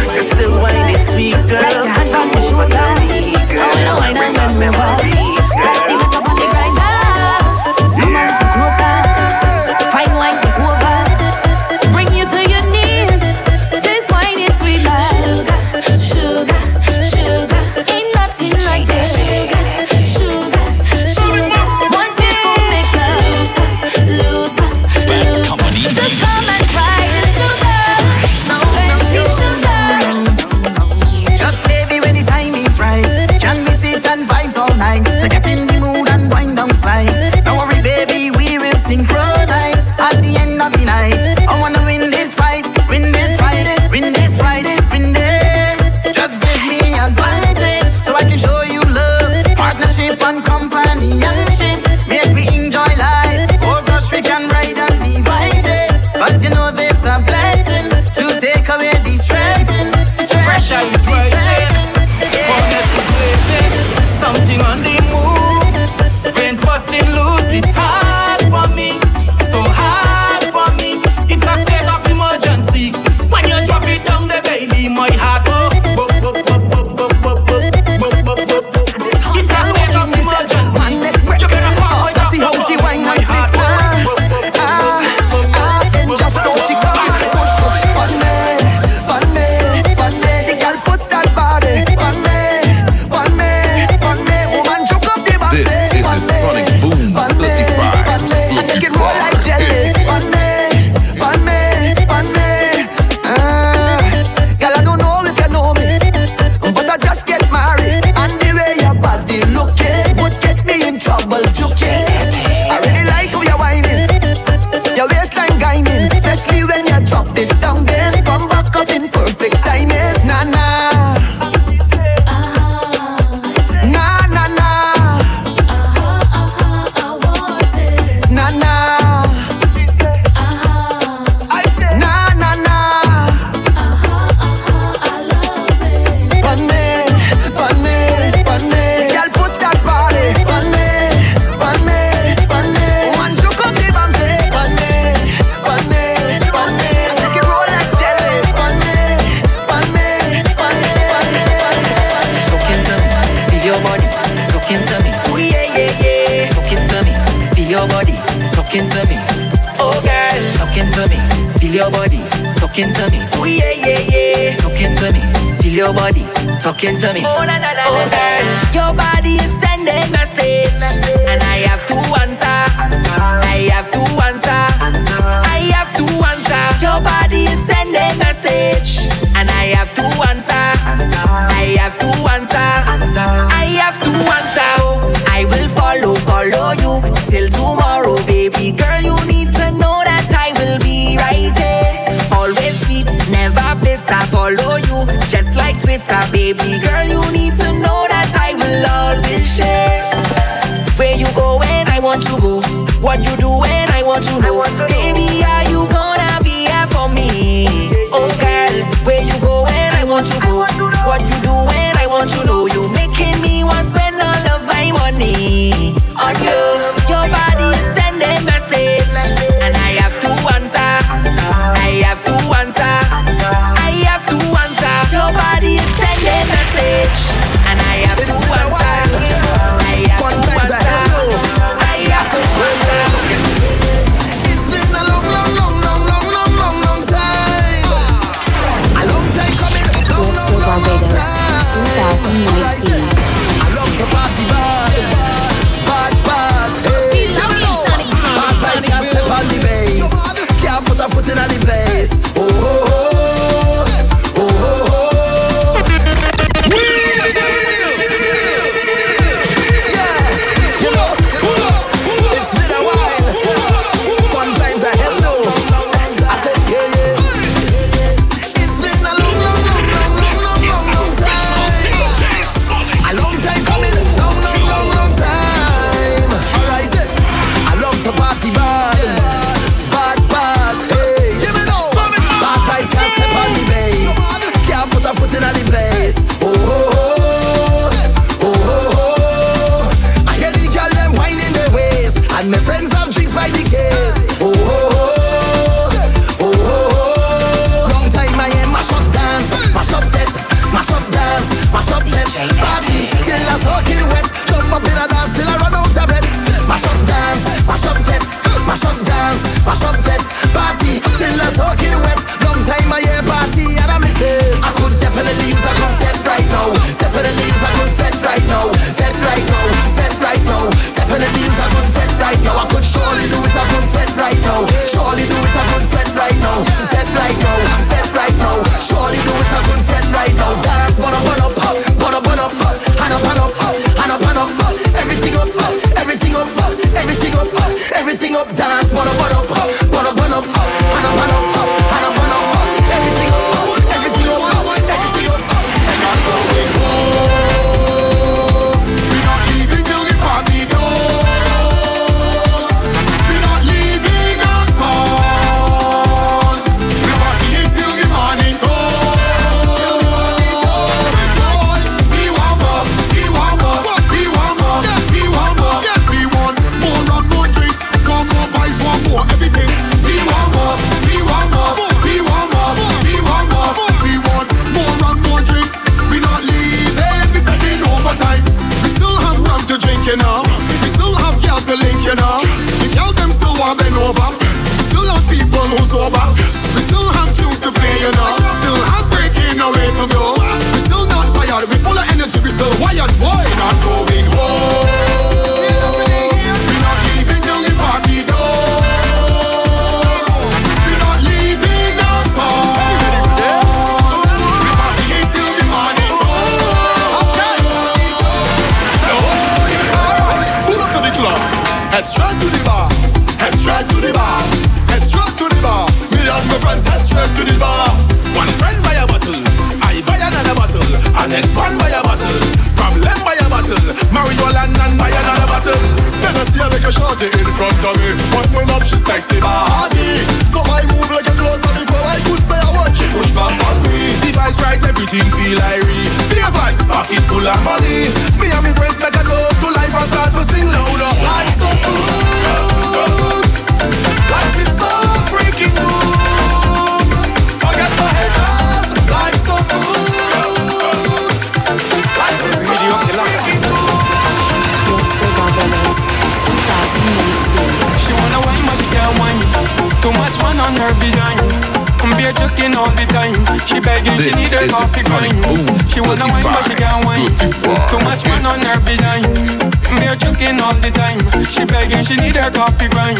She begging, she need her coffee grind.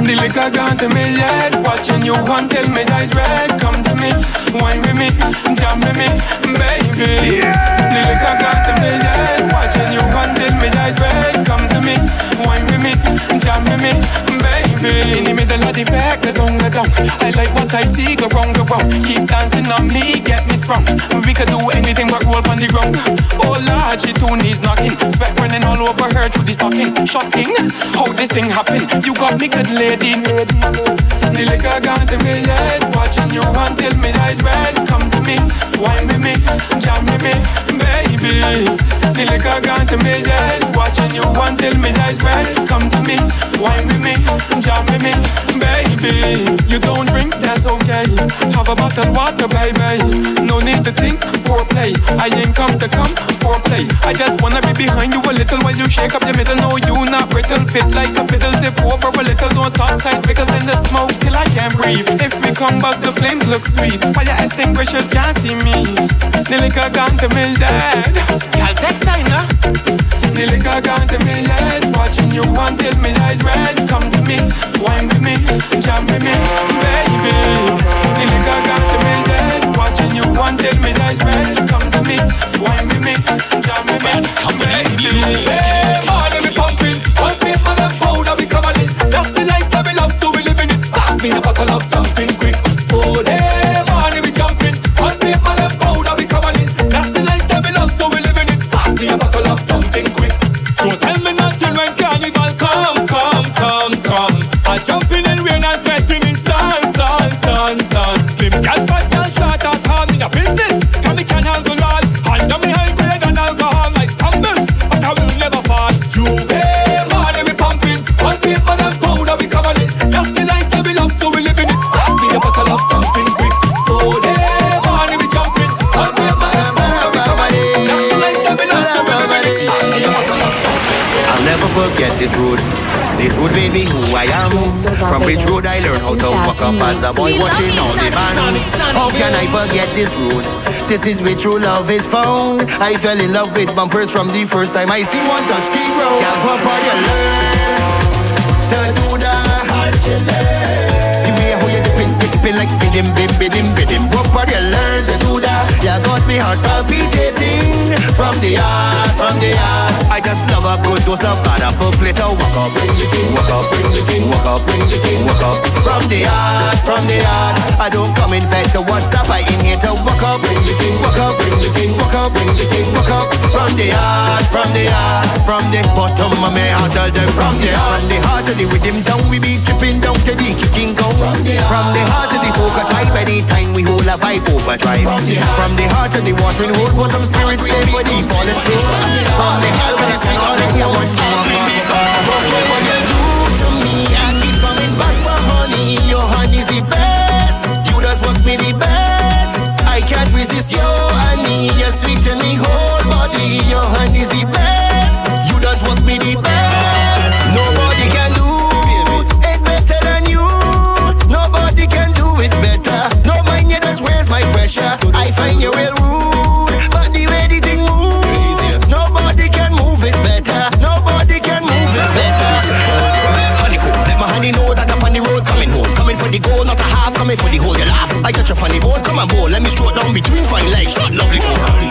The liquor gone to me head. Watching you until me eyes red. Come to me, wine with me, jam with me, baby. The liquor gone to me head. Watching you until me eyes red. Come to me, wine with me, jam with me, baby. In the middle of the fact, the down, the down. I like what I see, go wrong, go wrong. Keep dancing on me, get me sprung. We could do anything but roll on the ground. Oh Lord, she two knees knocking, sweat running all over her through the stockings. Shocking, how this thing happen? You got me good lady. The liquor gone to me head, watching you until me eyes red. Come to me, wine with me, jam with me, baby. The liquor gone to me head, watching you until me eyes red. Come to me, wine with me, jam with me, baby. You don't drink, that's okay. Have a bottle water, baby. No need to think, foreplay. I ain't come to come, foreplay. I just wanna be behind you a little while you shake up the middle. No, you not brittle, fit like a fiddle. Tip over a little, don't stop sight because in the smoke till I can't breathe. If we combust, the flames look sweet. Fire extinguishers can't see me. Liquor gone to me dead. Y'all take time now. Liquor gone to me Watching you until me eyes red Come to me, wine with me, jam with me, baby liquor gone to me head Watching you until me eyes red Come to me, wine with me, jam with me, baby Hey, me a bottle of something quick. From which road I learned how to walk up as a boy watching all the bands. How can I forget this road? This is where true love is found. I fell in love with bumpers from the first time I see one touch the ground. Girl, what part you learn to do that? The way how you dipping, dipping like bidim, bim, bidim, bidim. What part you learn to do that? You got me heart palpitating from the heart, from the heart. I just love a good dose of bad for play to walk up, bring it in, walk up, bring it in, walk up, bring it in, walk up. From the heart, from the heart. I don't come in fed to WhatsApp, I in here to walk up, bring it in, walk up, bring it in, walk up, bring it in, walk up. From the heart, from the heart, from the bottom of my heart, tell them from the heart, from the heart to the rhythm down, we be tripping down to the kicking go. From the heart to the soca tribe, anytime we hold a vibe overdrive. From the heart to the watering hole, was some spirit safe I want you. You honey. Your honey's the best. You just work me the best. I can't resist your honey. In me whole body. Your honey's the best. Let me stroll down between fine like shot lovely four.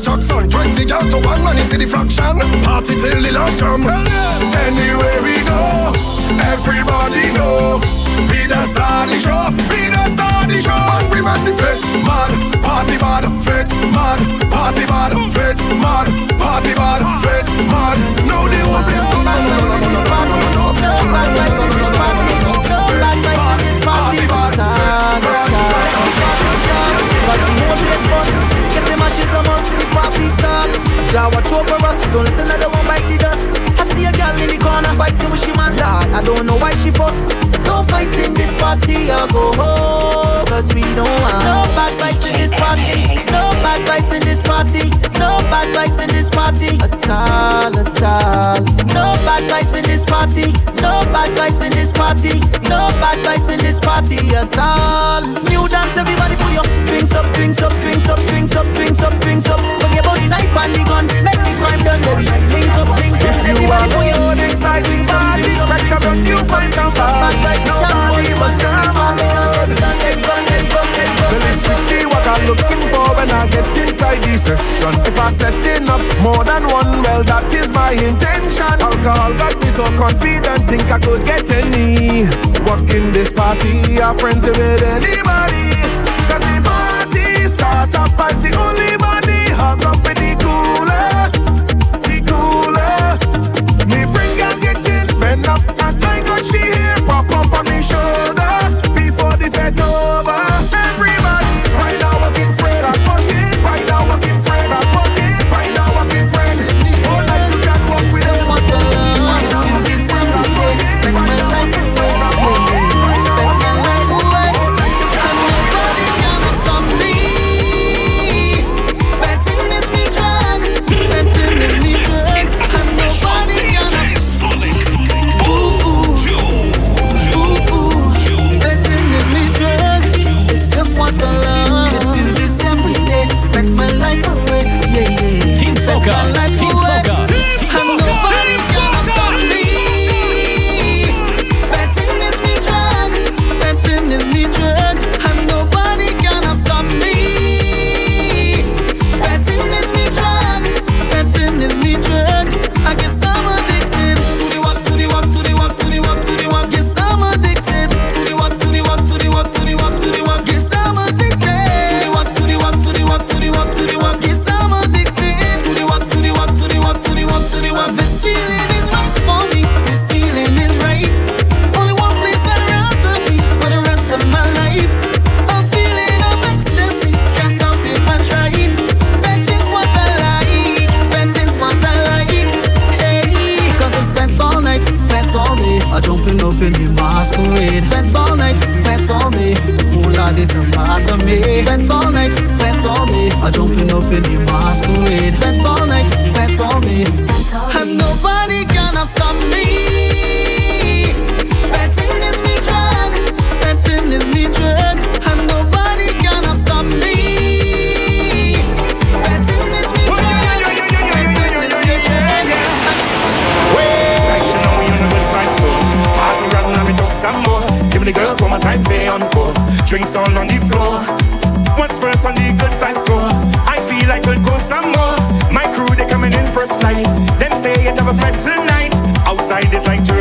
Michael Jackson. 20 girls so one man, is the fraction. Party till the last drum. Anywhere we go, everybody know. Be the star the show, be the star the show. And we make the fit mad, party mad, fit mad, party mad, fit mad, party mad, fit mad. Now the whole place turn on, turn on, turn on, turn on, turn on, turn on. Draw watch over us, don't let another one bite the dust. I see a girl in the corner fighting with she man, lad. I don't know why she fuss. No fighting this party, I go home, cause we don't want no bad vibes in this party. No bad vibes in this party. No bad vibes in this party. At all, at all. No bad vibes in this party. No bad vibes in this party. No bad vibes in this party at all. New dance, everybody for your drinks up, drinks up, drinks up, drinks up, drinks up, drinks up. Everybody you some like nobody on what I'm looking for when I get inside. If I setting up more than one, well that is my intention. Alcohol got me so confident, think I could get any. Walking this party, friends with anybody. Cause the party start up as the only body hug up with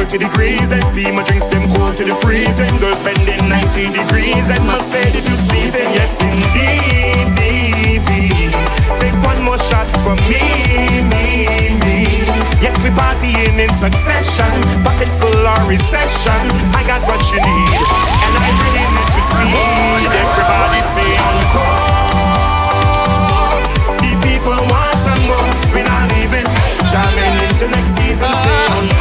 90 degrees and see my drinks them cold to the freezing. Girls bending 90 degrees and my said if you please and yes indeed, dee. Take one more shot for me, me, me. Yes, we partying in succession, pocket full or recession. I got what you need and I bring it with speed. Everybody say encore. The people want some more. We're not even jamming into next season. Say encore.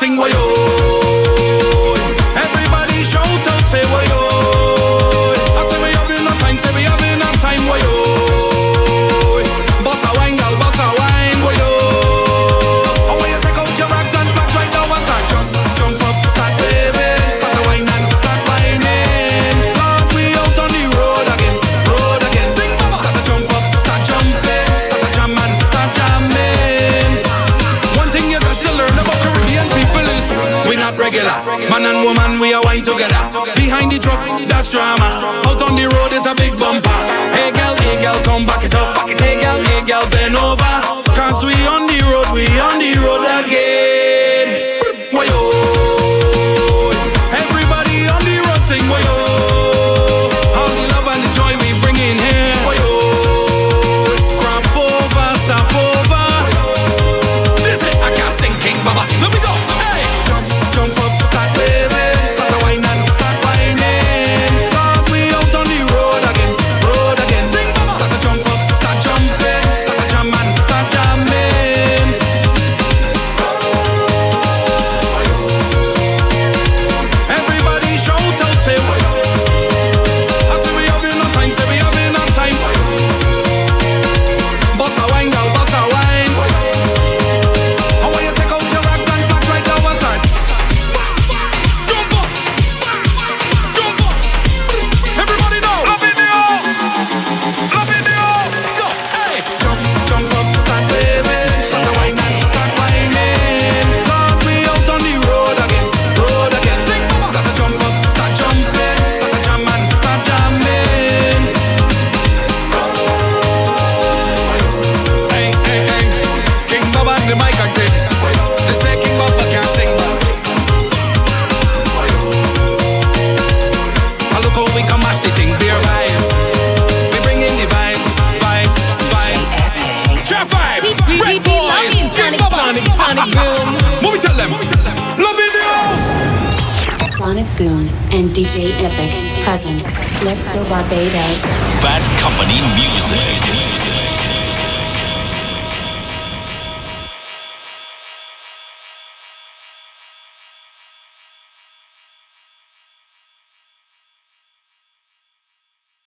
sing, with yo. together. Behind the truck, that's drama. Out on the road is a big bumper.